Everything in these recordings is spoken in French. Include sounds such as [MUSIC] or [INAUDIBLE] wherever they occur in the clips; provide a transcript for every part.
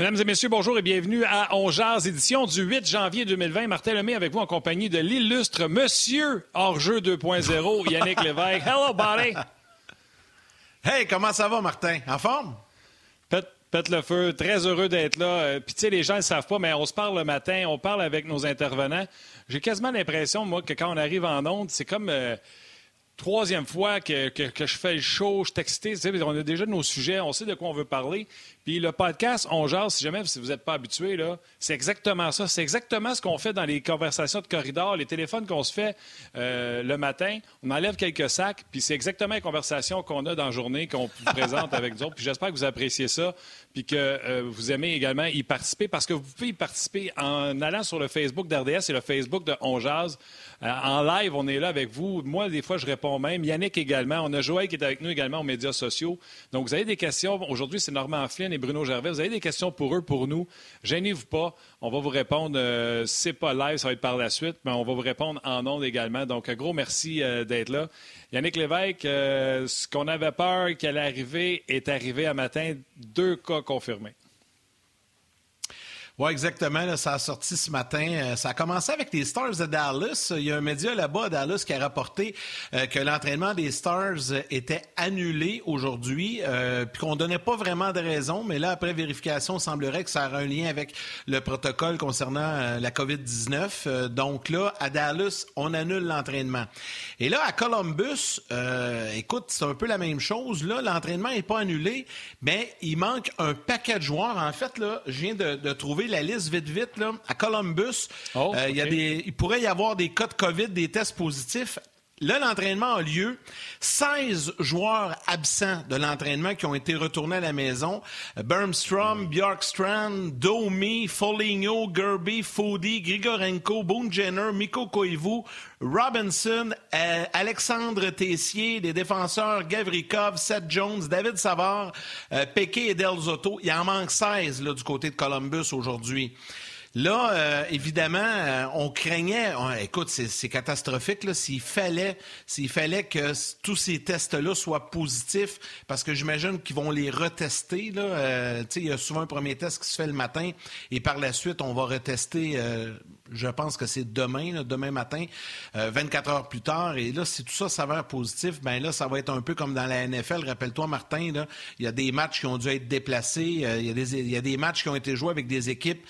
Mesdames et messieurs, bonjour et bienvenue à On édition du 8 janvier 2020. Martin Lemay avec vous en compagnie de l'illustre Monsieur Hors-jeu 2.0, [LAUGHS] Yannick Lévesque. Hello, buddy! Hey, comment ça va, Martin? En forme? Pète, le feu, très heureux d'être là. Euh, puis, tu sais, les gens ne savent pas, mais on se parle le matin, on parle avec nos intervenants. J'ai quasiment l'impression, moi, que quand on arrive en onde, c'est comme. Euh, troisième fois que, que, je fais le show, je suis excité. On a déjà nos sujets, on sait de quoi on veut parler. Puis le podcast On jase, si jamais si vous n'êtes pas habitué, c'est exactement ça. C'est exactement ce qu'on fait dans les conversations de corridor, les téléphones qu'on se fait euh, le matin. On enlève quelques sacs, puis c'est exactement les conversations qu'on a dans la journée, qu'on vous [LAUGHS] présente avec d'autres. Puis j'espère que vous appréciez ça, puis que euh, vous aimez également y participer, parce que vous pouvez y participer en allant sur le Facebook d'RDS et le Facebook de On jase. Euh, en live, on est là avec vous. Moi, des fois, je réponds même. Yannick également. On a Joël qui est avec nous également aux médias sociaux. Donc, vous avez des questions. Aujourd'hui, c'est Normand Flynn et Bruno Gervais. Vous avez des questions pour eux, pour nous? Gênez-vous pas. On va vous répondre. Euh, c'est pas live, ça va être par la suite, mais on va vous répondre en ondes également. Donc, un gros merci euh, d'être là. Yannick Lévesque, euh, ce qu'on avait peur qu'elle allait arriver est arrivé à matin. Deux cas confirmés. Oui, exactement. ça a sorti ce matin. Euh, ça a commencé avec les Stars de Dallas. Il y a un média là-bas à Dallas qui a rapporté euh, que l'entraînement des Stars était annulé aujourd'hui, euh, puis qu'on donnait pas vraiment de raison. Mais là, après vérification, il semblerait que ça a un lien avec le protocole concernant la COVID-19. donc là, à Dallas, on annule l'entraînement. Et là, à Columbus, écoute, c'est un peu la même chose. Là, l'entraînement n'est pas annulé, mais il manque un paquet de joueurs. En fait, là, je viens de trouver la liste vite, vite. Là. À Columbus, oh, euh, y a des, il pourrait y avoir des cas de COVID, des tests positifs. Là, l'entraînement a lieu. 16 joueurs absents de l'entraînement qui ont été retournés à la maison. Bermstrom, Bjorkstrand, Domi, Foligno, Gerby, Fody, Grigorenko, Boone Jenner, Miko Koivu, Robinson, euh, Alexandre Tessier, des défenseurs Gavrikov, Seth Jones, David Savard, euh, et Del Zotto. Il en manque 16 là, du côté de Columbus aujourd'hui. Là, euh, évidemment, euh, on craignait. écoute, c'est catastrophique. S'il fallait, fallait que tous ces tests-là soient positifs, parce que j'imagine qu'ils vont les retester. Là, euh, il y a souvent un premier test qui se fait le matin, et par la suite, on va retester. je pense que c'est demain, demain matin, 24 heures plus tard. Et là, si tout ça s'avère positif, ben là, ça va être un peu comme dans la NFL. Rappelle-toi, Martin, là, il y a des matchs qui ont dû être déplacés. il, y y a des matchs qui ont été joués avec des équipes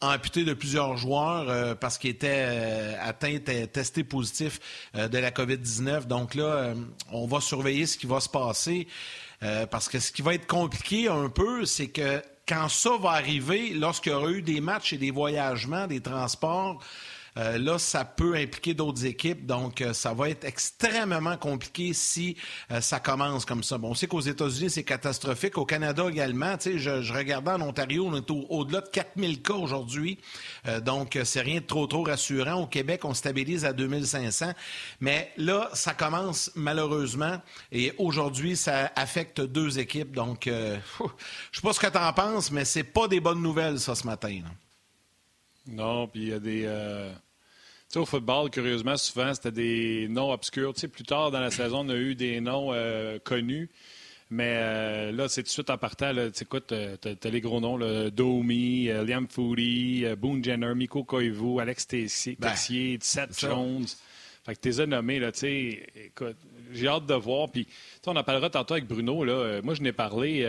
amputé de plusieurs joueurs euh, parce qu'ils étaient euh, atteints, testés positifs euh, de la COVID-19. Donc là, on va surveiller ce qui va se passer parce que ce qui va être compliqué un peu, c'est que quand ça va arriver, lorsqu'il y aura eu des matchs et des voyagements, des transports, euh, là, ça peut impliquer d'autres équipes, donc euh, ça va être extrêmement compliqué si euh, ça commence comme ça. Bon, on sait qu'aux États-Unis, c'est catastrophique. Au Canada également, tu sais, je, regardais en Ontario, on est au-delà de 4000 cas aujourd'hui, donc c'est rien de trop, trop rassurant. Au Québec, on stabilise à 2500, mais là, ça commence malheureusement, et aujourd'hui, ça affecte deux équipes, donc je sais pas ce que tu en penses, mais c'est pas des bonnes nouvelles, ça, ce matin. Non, puis il y a des sais, au football, curieusement, souvent, c'était des noms obscurs. Tu sais, plus tard dans la saison, on a eu des noms euh, connus. Mais euh, là, c'est tout de suite en partant. Là, écoute, euh, t'as, les gros noms, là, Domi, Liam Foody, Boone Jenner, Miko Koivu, Alex Tessier, ben, Seth Jones. Fait que t'es nommés, là, tu sais, écoute, j'ai hâte de voir. Puis, on en parlera tantôt avec Bruno, là. Moi, je n'ai parlé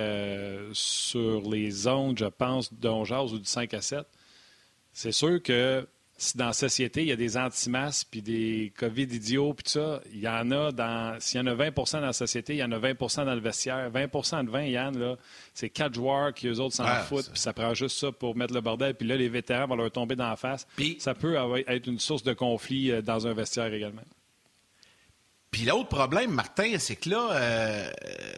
sur les ondes, je pense, d'un ou du 5 à 7. C'est sûr que si dans la société, il y a des anti-masques puis des COVID idiots puis tout ça, il y en a dans. S'il y en a 20% dans la société, il y en a 20% dans le vestiaire. 20% de 20, Yann, là, c'est quatre joueurs qui, eux autres, s'en foutent, puis ça prend juste ça pour mettre le bordel. Puis là, les vétérans vont leur tomber dans la face. Ça peut être une source de conflit euh, dans un vestiaire également. Puis l'autre problème, Martin, c'est que là, euh,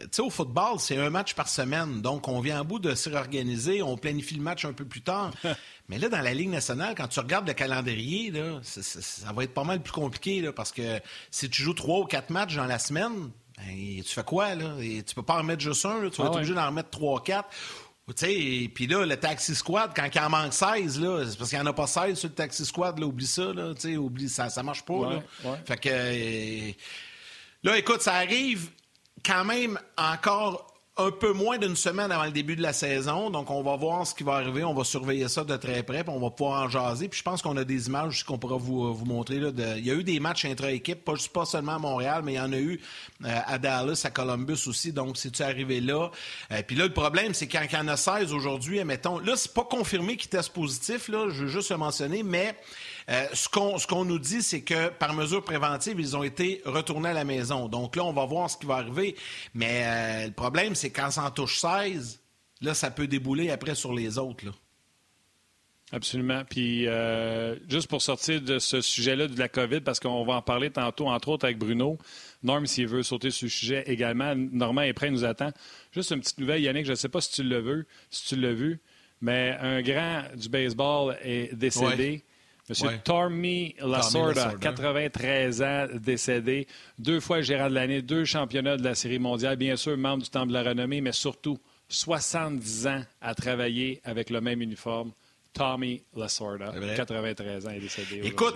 tu sais, au football, c'est un match par semaine. Donc, on vient en bout de se réorganiser, on planifie le match un peu plus tard. [LAUGHS] Mais là, dans la Ligue nationale, quand tu regardes le calendrier, là, ça va être pas mal plus compliqué là, parce que si tu joues trois ou quatre matchs dans la semaine, ben, tu fais quoi? Là? Et tu peux pas en mettre juste un, tu vas être ah obligé d'en remettre trois, quatre. Puis là, le taxi squad, quand il en manque 16, là, c'est parce qu'il n'y en a pas 16 sur le taxi squad, là, oublie ça, là, oublie, ça, ça marche pas. là. Fait que. Euh, là, écoute, ça arrive quand même encore un peu moins d'une semaine avant le début de la saison, donc on va voir ce qui va arriver. On va surveiller ça de très près, puis on va pouvoir en jaser. Puis je pense qu'on a des images qu'on pourra vous, vous montrer. Là, Il y a eu des matchs intra-équipe, pas, pas seulement à Montréal, mais il y en a eu euh, à Dallas, à Columbus aussi. Donc, c'est-tu arrivé là? Euh, puis là, le problème, c'est qu'il y en a 16 aujourd'hui, mettons. Là, c'est pas confirmé qu'ils testent positif, là, je veux juste le mentionner, mais euh, ce qu'on nous dit, c'est que par mesure préventive, ils ont été retournés à la maison. Donc là, on va voir ce qui va arriver. Mais euh, le problème, c'est quand ça en touche 16, là, ça peut débouler après sur les autres. Là. Absolument. Puis, euh, juste pour sortir de ce sujet-là de la COVID, parce qu'on va en parler tantôt, entre autres avec Bruno. Norm, s'il veut sauter sur le sujet également, Normand est prêt, nous attend. Juste une petite nouvelle, Yannick, je ne sais pas si tu l'as vu, si tu l'as vu, mais un grand du baseball est décédé. Monsieur Tommy Lasorda, 93 ans, décédé, deux fois gérant de l'année, deux championnats de la Série mondiale, bien sûr membre du Temple de la renommée, mais surtout 70 ans à travailler avec le même uniforme. Tommy Lasorda, 93 ans, est décédé. Écoute,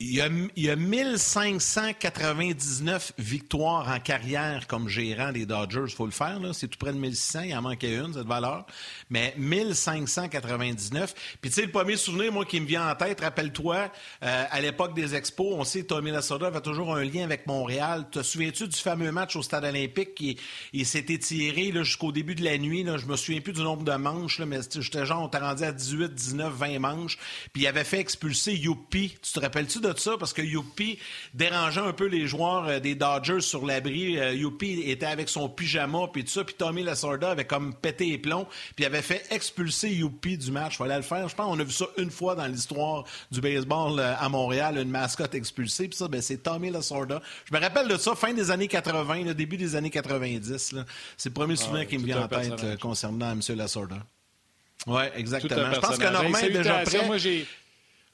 il y, a, il a, 1599 victoires en carrière comme gérant des Dodgers. Il faut le faire. C'est tout près de 1600. Il en manquait une, cette valeur. Mais 1599. Puis, tu sais, le premier souvenir, moi, qui me vient en tête, rappelle-toi, euh, à l'époque des expos, on sait que Tommy Lasorda avait toujours un lien avec Montréal. Te souviens-tu du fameux match au Stade olympique qui il s'était tiré jusqu'au début de la nuit? Là? Je me souviens plus du nombre de manches, là, mais j'étais genre, on t'a rendu à 18, 19, 20 manches. Puis, il avait fait expulser Youpi. Tu te rappelles-tu de ça parce que Youpi dérangeait un peu les joueurs euh, des Dodgers sur l'abri. Euh, Youpi était avec son pyjama puis tout ça, puis Tommy Lasorda avait comme pété les plombs, puis avait fait expulser Youpi du match. Fallait le faire. Je pense qu'on a vu ça une fois dans l'histoire du baseball euh, à Montréal, une mascotte expulsée. Puis ça, ben, c'est Tommy Lasorda. Je me rappelle de ça, fin des années 80, le début des années 90. C'est le premier ah souvenir qui me vient en tête concernant M. Lasorda. Oui, exactement. Je pense que Normand est déjà prêt. Moi,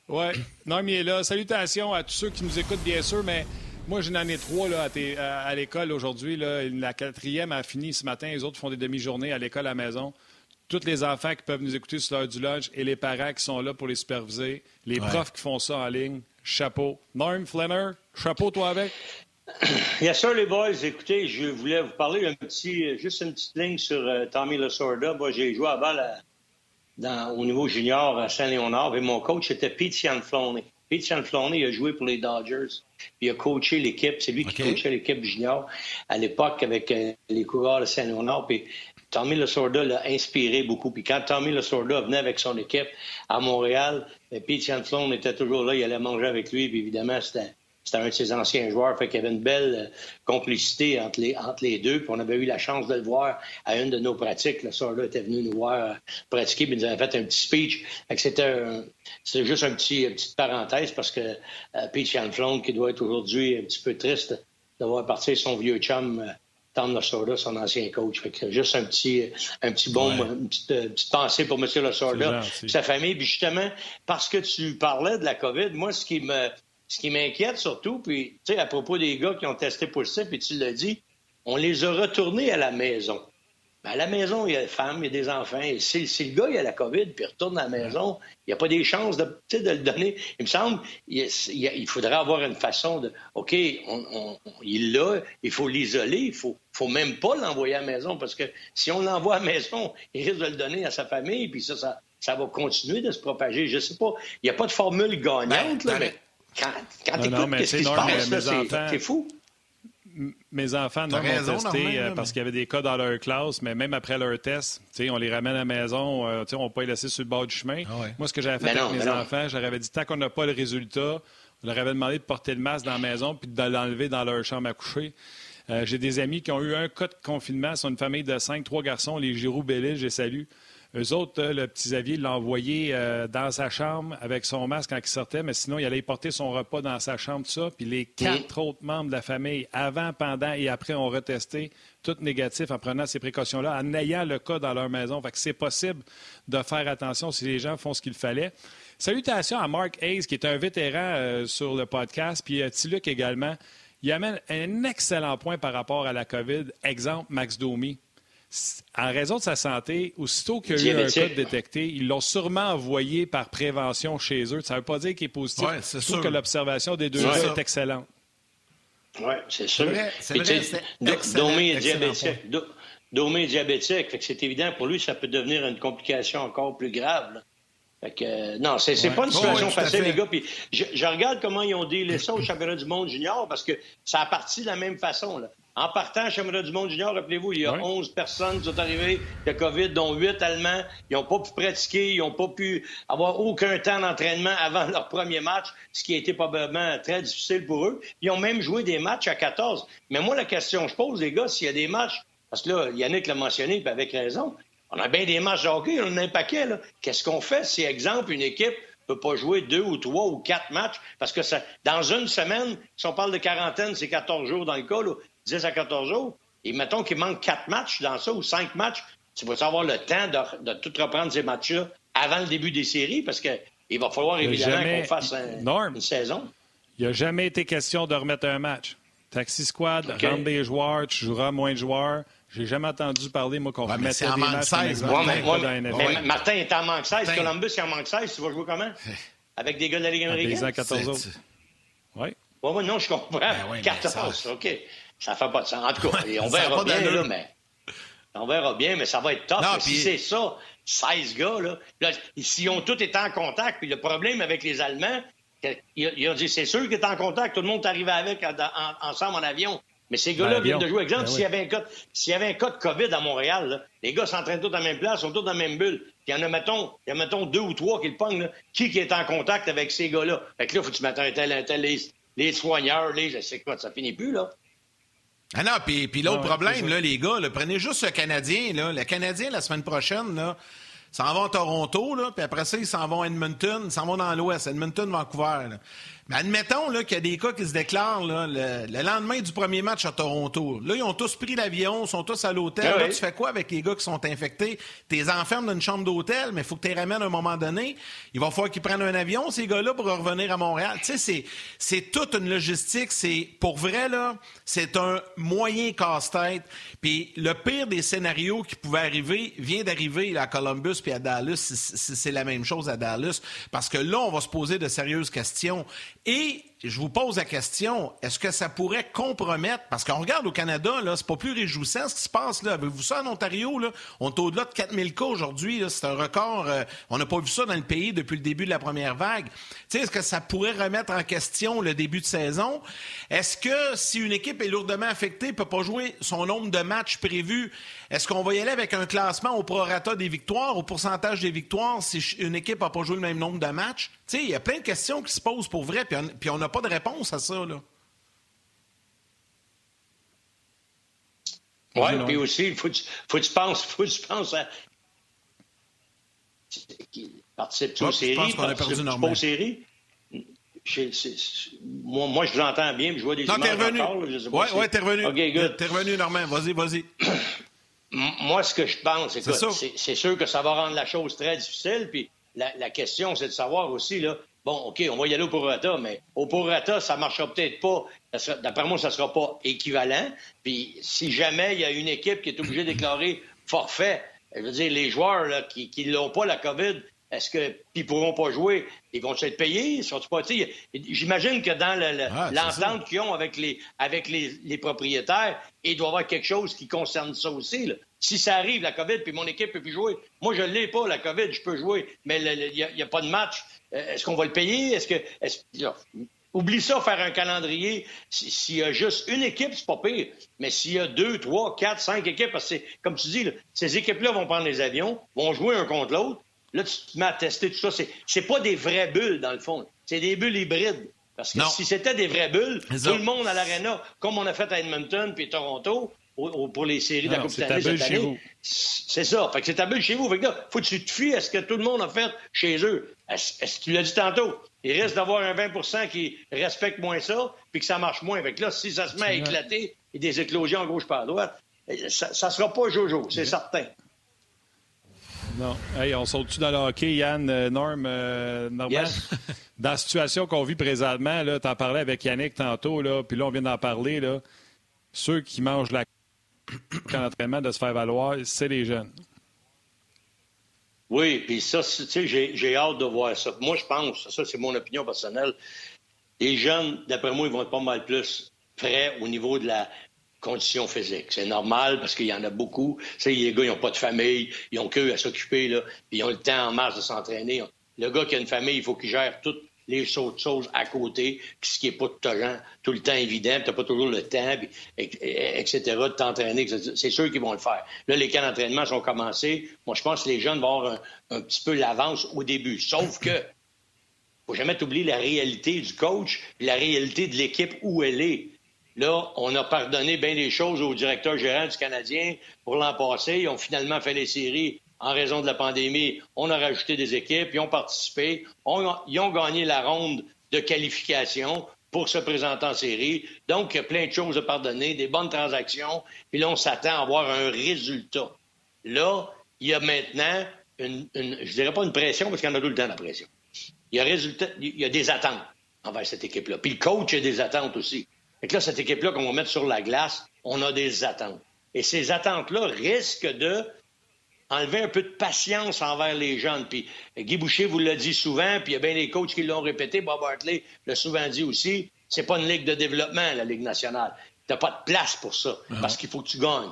oui, Norm, il est là. Salutations à tous ceux qui nous écoutent, bien sûr, mais moi, j'en ai trois là, à, l'école aujourd'hui. La quatrième a fini ce matin. Les autres font des demi-journées à l'école à la maison. Tous les enfants qui peuvent nous écouter sur l'heure du lunch et les parents qui sont là pour les superviser. Les profs qui font ça en ligne. Chapeau. Norm Flanner, chapeau toi avec. [COUGHS] Yes, sir, les boys. Écoutez, je voulais vous parler un petit, juste une petite ligne sur euh, Tommy Lasorda. Moi, j'ai joué à balle à au niveau junior à Saint-Léonard. Et mon coach, était Pete Cianflone. Pete Cianflone, il a joué pour les Dodgers. Puis il a coaché l'équipe. C'est lui qui coachait l'équipe junior à l'époque avec euh, les coureurs de Saint-Léonard. Puis Tommy Lasorda l'a inspiré beaucoup. Puis quand Tommy Lasorda venait avec son équipe à Montréal, ben, Pete Cianflone était toujours là. Il allait manger avec lui. Puis évidemment, c'était c'était un de ses anciens joueurs. Fait qu'il y avait une belle euh, complicité entre les, entre les deux. Puis on avait eu la chance de le voir à une de nos pratiques. Le soir-là était venu nous voir euh, pratiquer, puis il nous avait fait un petit speech. C'était juste un petit, une petite parenthèse parce que euh, Pete Yanflon, qui doit être aujourd'hui un petit peu triste de voir partir son vieux chum. Euh, Tom Lasorda, son ancien coach. Fait que juste un petit, un petit bon, une, petite, pensée pour M. Lasorda, sa famille. Puis justement, parce que tu parlais de la COVID, moi, ce qui me, ce qui m'inquiète surtout, puis, tu sais, à propos des gars qui ont testé pour ça, puis tu l'as dit, on les a retournés à la maison. Ben, à la maison, il y a des femmes, il y a des enfants. Et si, le gars il a la COVID puis il retourne à la maison, il n'y a pas des chances de, de le donner. Il me semble il, faudrait avoir une façon de OK, on, il l'a, il faut l'isoler, il faut, faut même pas l'envoyer à la maison parce que si on l'envoie à la maison, il risque de le donner à sa famille, puis ça, ça, ça va continuer de se propager. Je sais pas. Il n'y a pas de formule gagnante, ben, là, mais quand, quand tu écoutes qu'est-ce qui se passe, c'est fou. Mes enfants n'ont testé euh, parce qu'il y avait des cas dans leur classe, mais même après leur test, on les ramène à la maison, euh, on ne peut pas les laisser sur le bord du chemin. Ah Moi, ce que j'avais fait avec mes enfants, j'aurais dit tant qu'on n'a pas le résultat, on leur avait demandé de porter le masque dans la maison puis de l'enlever dans leur chambre à coucher. Euh, j'ai des amis qui ont eu un cas de confinement. C'est une famille de cinq, trois garçons, les Giroux Bellil, j'ai salué. Eux autres, euh, le petit Xavier l'a envoyé euh, dans sa chambre avec son masque quand il sortait, mais sinon, il allait porter son repas dans sa chambre, tout ça. Puis les quatre autres membres de la famille, avant, pendant et après, ont retesté, tout négatif en prenant ces précautions-là, en ayant le cas dans leur maison. Fait que c'est possible de faire attention si les gens font ce qu'il fallait. Salutations à Mark Hayes, qui est un vétéran euh, sur le podcast, puis à Tiluc également. Il amène un excellent point par rapport à la COVID. Exemple, Max Domi en raison de sa santé, aussitôt qu'il y a eu un cas détecté, ils l'ont sûrement envoyé par prévention chez eux. Ça ne veut pas dire qu'il est positif. Ouais, c'est sûr que l'observation des deux est excellente. Oui, c'est sûr. C'est vrai, est diabétique. Domé diabétique. Fait que c'est évident pour lui, ça peut devenir une complication encore plus grave. Fait que, euh, non, c'est ouais. pas une situation facile, les gars. Puis je, je, regarde comment ils ont délai ça au championnat du monde junior parce que ça a parti de la même façon. Là. En partant championnat du monde junior, rappelez-vous, il y a ouais. 11 personnes qui sont arrivées de COVID, dont 8 Allemands. Ils n'ont pas pu pratiquer, ils n'ont pas pu avoir aucun temps d'entraînement [LAUGHS] avant leur premier match, ce qui a été probablement très difficile pour eux. Ils ont même joué des matchs à 14. Mais moi, la question que je pose, les gars, s'il y a des matchs, parce que là, Yannick l'a mentionné, puis avec raison, on a bien des matchs de hockey, on en a un paquet. Qu'est-ce qu'on fait si, exemple, une équipe ne peut pas jouer deux ou trois ou quatre matchs? Parce que ça, dans une semaine, si on parle de quarantaine, c'est 14 jours dans le cas, là, 10 à 14 jours. Et mettons qu'il manque quatre matchs dans ça ou cinq matchs, tu vas avoir le temps de, de tout reprendre ces matchs-là avant le début des séries parce qu'il va falloir évidemment jamais... qu'on fasse un, Norm, une saison. Il n'y a jamais été question de remettre un match. Taxi Squad, okay. rentre des joueurs, tu joueras moins de joueurs. J'ai jamais entendu parler, moi, qu'on ouais, remettait des matchs. 16, ouais, mais, ouais, mais Martin est en manque 16. T'in. Columbus est en manque 16. Tu vas jouer comment? [LAUGHS] Avec des gars de la Ligue américaine? Des 14 autres. Oui. Oui, oui, non, je comprends. Ben 14, ça... OK. Ça fait pas de sens. En tout cas, on verra bien, là, mais... On verra bien, mais ça va être tough. Non, pis... Si c'est ça, 16 gars, là, là s'ils ont tous été en contact, puis le problème avec les Allemands, il a dit, c'est sûr qu'ils étaient en contact, tout le monde est arrivé avec en, en, ensemble en avion. Mais ces gars-là viennent de jouer. Exemple, ben s'il, oui. y avait un cas, s'il y avait un cas de COVID à Montréal, là, les gars s'entraînent tous dans la même place, sont tous dans la même bulle. Puis il y en a, mettons, y a, mettons, deux ou trois qui le pognent. Qui qui est en contact avec ces gars-là? Fait que là, faut que tu mettes un tel, un tel, les, les soigneurs, les, je sais quoi, ça finit plus, là. Ah non, puis, puis l'autre ah, problème, là, les gars, là, prenez juste le Canadien. Là. Le Canadien, la semaine prochaine, là, s'en vont à Toronto, là, puis après ça, ils s'en vont à Edmonton, ils s'en vont dans l'Ouest, Edmonton, Vancouver. Là. Mais admettons là, qu'il y a des cas qui se déclarent là, le, le, lendemain du premier match à Toronto. Là, ils ont tous pris l'avion, sont tous à l'hôtel. Ah là, tu fais quoi avec les gars qui sont infectés? Tu les enfermes dans une chambre d'hôtel, mais il faut que tu les ramènes à un moment donné. Il va falloir qu'ils prennent un avion, ces gars-là, pour revenir à Montréal. Tu sais, c'est, toute une logistique. C'est, pour vrai, là, c'est un moyen casse-tête. Puis le pire des scénarios qui pouvaient arriver vient d'arriver à Columbus puis à Dallas. C'est la même chose à Dallas. Parce que là, on va se poser de sérieuses questions. Et je vous pose la question, est-ce que ça pourrait compromettre, parce qu'on regarde au Canada, là, c'est pas plus réjouissant ce qui se passe, là. Avez-vous ça en Ontario, là? On est au-delà de 4000 cas aujourd'hui, C'est un record. Euh, on n'a pas vu ça dans le pays depuis le début de la première vague. Tu est-ce que ça pourrait remettre en question le début de saison? Est-ce que si une équipe est lourdement affectée, peut pas jouer son nombre de matchs prévus, est-ce qu'on va y aller avec un classement au prorata des victoires, au pourcentage des victoires, si une équipe n'a pas joué le même nombre de matchs? Tu sais, il y a plein de questions qui se posent pour vrai, puis on n'a pas de réponse à ça, là. Oui, puis aussi, il faut, faut que tu penses, faut que tu penses à. Participe aux séries? Je pense qu'on a perdu Normand. aux séries? Moi, moi, je vous entends bien, puis je vois des non, images revenu. encore. Oui, oui, ouais, t'es revenu. Okay, t'es revenu, Normand. Vas-y, vas-y. [CLEARS THROAT] moi, ce que je pense, c'est sûr que ça va rendre la chose très difficile, puis la, la question, c'est de savoir aussi, là, bon, OK, on va y aller au prorata, mais au prorata, ça ne marchera peut-être pas. D'après moi, ça ne sera pas équivalent. Puis si jamais il y a une équipe qui est obligée de déclarer forfait, je veux dire, les joueurs là, qui n'ont pas la COVID, est-ce que ils pourront pas jouer? Ils vont être payés? pas, j'imagine que dans l'entente ah, qu'ils ont avec les, avec les, les, propriétaires, il doit y avoir quelque chose qui concerne ça aussi. Là. Si ça arrive, la COVID, puis mon équipe peut plus jouer. Moi, je ne l'ai pas, la COVID, je peux jouer, mais il n'y a, a, pas de match. Est-ce qu'on va le payer? Est-ce que. Est Oublie ça, faire un calendrier. S'il y a juste une équipe, c'est pas pire. Mais s'il y a deux, trois, quatre, cinq équipes, parce que comme tu dis, là, ces équipes-là vont prendre les avions, vont jouer un contre l'autre. Là, tu te mets à tester tout ça. C'est pas des vraies bulles, dans le fond. C'est des bulles hybrides. Parce que non. si c'était des vraies bulles, tout le monde à l'aréna, comme on a fait à Edmonton puis Toronto, pour les séries de la Coupe Stanley cette année. C'est ça. Fait que c'est ta bulle chez vous. Fait que là, faut que tu te fies à ce que tout le monde a fait chez eux. Est-ce que tu l'as dit tantôt? Il risque d'avoir un 20% qui respecte moins ça, puis que ça marche moins. Fait que là, si ça se met à éclater et des éclosions à gauche par à droite, eh, ça ne sera pas Jojo, c'est certain. Non. Hey, on saute-tu dans le hockey, Yann, euh, Norm, euh, Yes. [LAUGHS] dans la situation qu'on vit présentement, tu en parlais avec Yannick tantôt, là, puis là, on vient d'en parler. Là, ceux qui mangent la l'entraînement de se faire valoir, c'est les jeunes. Oui, puis ça, tu sais, j'ai hâte de voir ça. Moi, je pense, ça, c'est mon opinion personnelle. Les jeunes, d'après moi, ils vont être pas mal plus prêts au niveau de la conditions physiques. C'est normal parce qu'il y en a beaucoup. Tu les gars, ils n'ont pas de famille, ils ont que à s'occuper, là, ils ont le temps en masse de s'entraîner. Le gars qui a une famille, il faut qu'il gère toutes les autres choses à côté, ce qui n'est pas tout le, temps, évident, tu n'as pas toujours le temps, etc., de t'entraîner. C'est sûr qu'ils vont le faire. Là, les camps d'entraînement sont commencés. Moi, je pense que les jeunes vont avoir un, petit peu l'avance au début. Sauf que faut jamais oublier la réalité du coach la réalité de l'équipe où elle est. Là, on a pardonné bien des choses au directeur gérant du Canadien pour l'an passé. Ils ont finalement fait les séries en raison de la pandémie. On a rajouté des équipes, ils ont participé, ils ont gagné la ronde de qualification pour se présenter en série. Donc, il y a plein de choses à pardonner, des bonnes transactions, puis là, on s'attend à avoir un résultat. Là, il y a maintenant une, une je dirais pas une pression, parce qu'il y en a tout le temps, la pression. Il y a, il y a des attentes envers cette équipe-là. Puis le coach a des attentes aussi. Et là, cette équipe-là qu'on va mettre sur la glace, on a des attentes. Et ces attentes-là risquent de enlever un peu de patience envers les jeunes. Puis Guy Boucher vous l'a dit souvent, puis il y a bien des coachs qui l'ont répété, Bob Hartley l'a souvent dit aussi, c'est pas une ligue de développement, la Ligue nationale. T'as pas de place pour ça, uh-huh. parce qu'il faut que tu gagnes.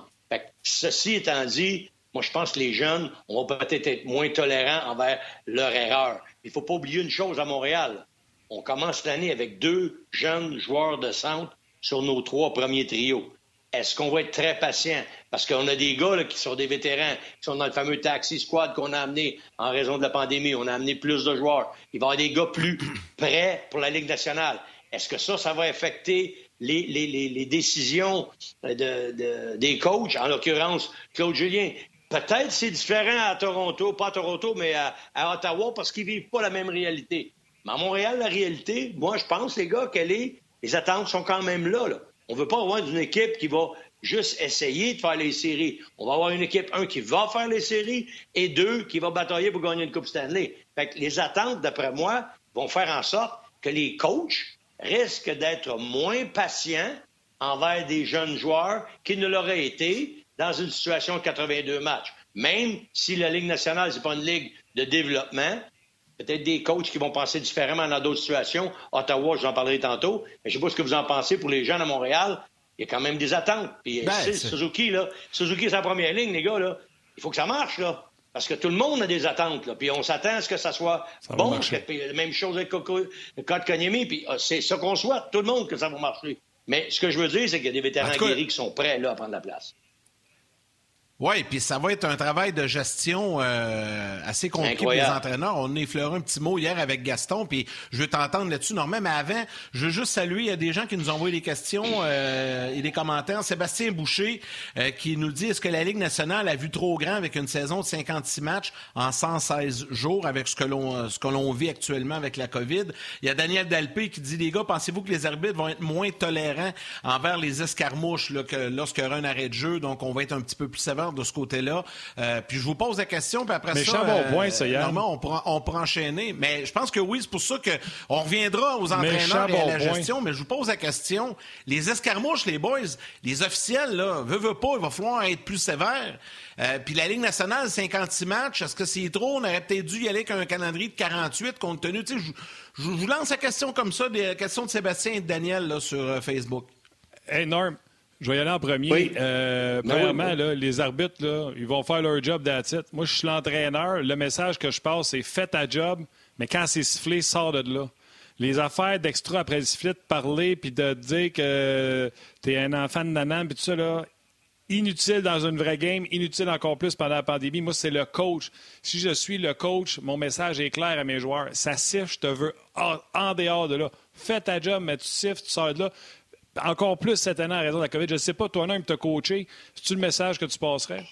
ceci étant dit, moi, je pense que les jeunes, on va peut-être être moins tolérants envers leur erreur. Il faut pas oublier une chose à Montréal. On commence l'année avec deux jeunes joueurs de centre sur nos trois premiers trios. Est-ce qu'on va être très patient? Parce qu'on a des gars qui sont des vétérans, qui sont dans le fameux taxi squad qu'on a amené en raison de la pandémie. On a amené plus de joueurs. Il va y avoir des gars plus [CLEARS THROAT] prêts pour la Ligue nationale. Est-ce que ça, ça va affecter les, décisions des coachs, en l'occurrence Claude Julien? Peut-être c'est différent à Toronto, pas à Toronto, mais à, Ottawa, parce qu'ils vivent pas la même réalité. Mais à Montréal, la réalité, moi, je pense, les gars, qu'elle est les attentes sont quand même là. On ne veut pas avoir une équipe qui va juste essayer de faire les séries. On va avoir une équipe, un, qui va faire les séries et deux, qui va batailler pour gagner une Coupe Stanley. Fait les attentes, d'après moi, vont faire en sorte que les coachs risquent d'être moins patients envers des jeunes joueurs qui ne l'auraient été dans une situation de 82 matchs. Même si la Ligue nationale, c'est pas une ligue de développement, peut-être des coachs qui vont penser différemment dans d'autres situations. Ottawa, j'en parlerai tantôt. Mais je ne sais pas ce que vous en pensez pour les jeunes à Montréal. Il y a quand même des attentes. Puis ben, Suzuki, là, Suzuki, c'est la première ligne, les gars. Là. Il faut que ça marche, là. Parce que tout le monde a des attentes, là. Puis on s'attend à ce que ça soit bon. Que, même chose avec code Konyemi. Puis ah, c'est ce qu'on souhaite, tout le monde, que ça va marcher. Mais ce que je veux dire, c'est qu'il y a des vétérans guéris qui sont prêts, là, à prendre la place. Oui, puis ça va être un travail de gestion euh, assez compliqué pour les entraîneurs. On effleuré un petit mot hier avec Gaston, puis je veux t'entendre là-dessus, Normand. Mais avant, je veux juste saluer, il y a des gens qui nous ont envoyé des questions euh, et des commentaires. Sébastien Boucher euh, qui nous dit, est-ce que la Ligue nationale a vu trop grand avec une saison de 56 matchs en 116 jours avec ce que l'on ce que l'on vit actuellement avec la COVID? Il y a Daniel Dalpé qui dit, les gars, pensez-vous que les arbitres vont être moins tolérants envers les escarmouches là, que lorsqu'il y aura un arrêt de jeu, donc on va être un petit peu plus sévère de ce côté-là. Euh, puis je vous pose la question, puis après ça, bon point, ça on pourra, on enchaîner. Mais je pense que oui, c'est pour ça qu'on reviendra aux entraîneurs et à la gestion. Mais je vous pose la question. Les escarmouches, les boys, les officiels, là, veut, veut pas, il va falloir être plus sévère. Euh, puis la Ligue nationale, 56 matchs, est-ce que c'est trop? On aurait peut-être dû y aller avec un calendrier de 48 compte tenu. Je, je, vous lance la question comme ça, des questions de Sébastien et de Daniel là, sur euh, Facebook. Hey Norm, je vais y aller en premier. Euh, ben premièrement, là, les arbitres, là, ils vont faire leur job d'attitude. Moi, je suis l'entraîneur. Le message que je passe, c'est fais ta job, mais quand c'est sifflé, sors de là. Les affaires d'extra après le sifflet, de parler puis de dire que tu es un enfant de nanan puis tout ça, là, inutile dans une vraie game, inutile encore plus pendant la pandémie. Moi, c'est le coach. Si je suis le coach, mon message est clair à mes joueurs. Ça siffle, je te veux en dehors de là. Fais ta job, mais tu siffles, tu sors de là encore plus cette année en raison de la COVID. Je ne sais pas, toi-même, tu as coaché. C'est-tu le message que tu passerais?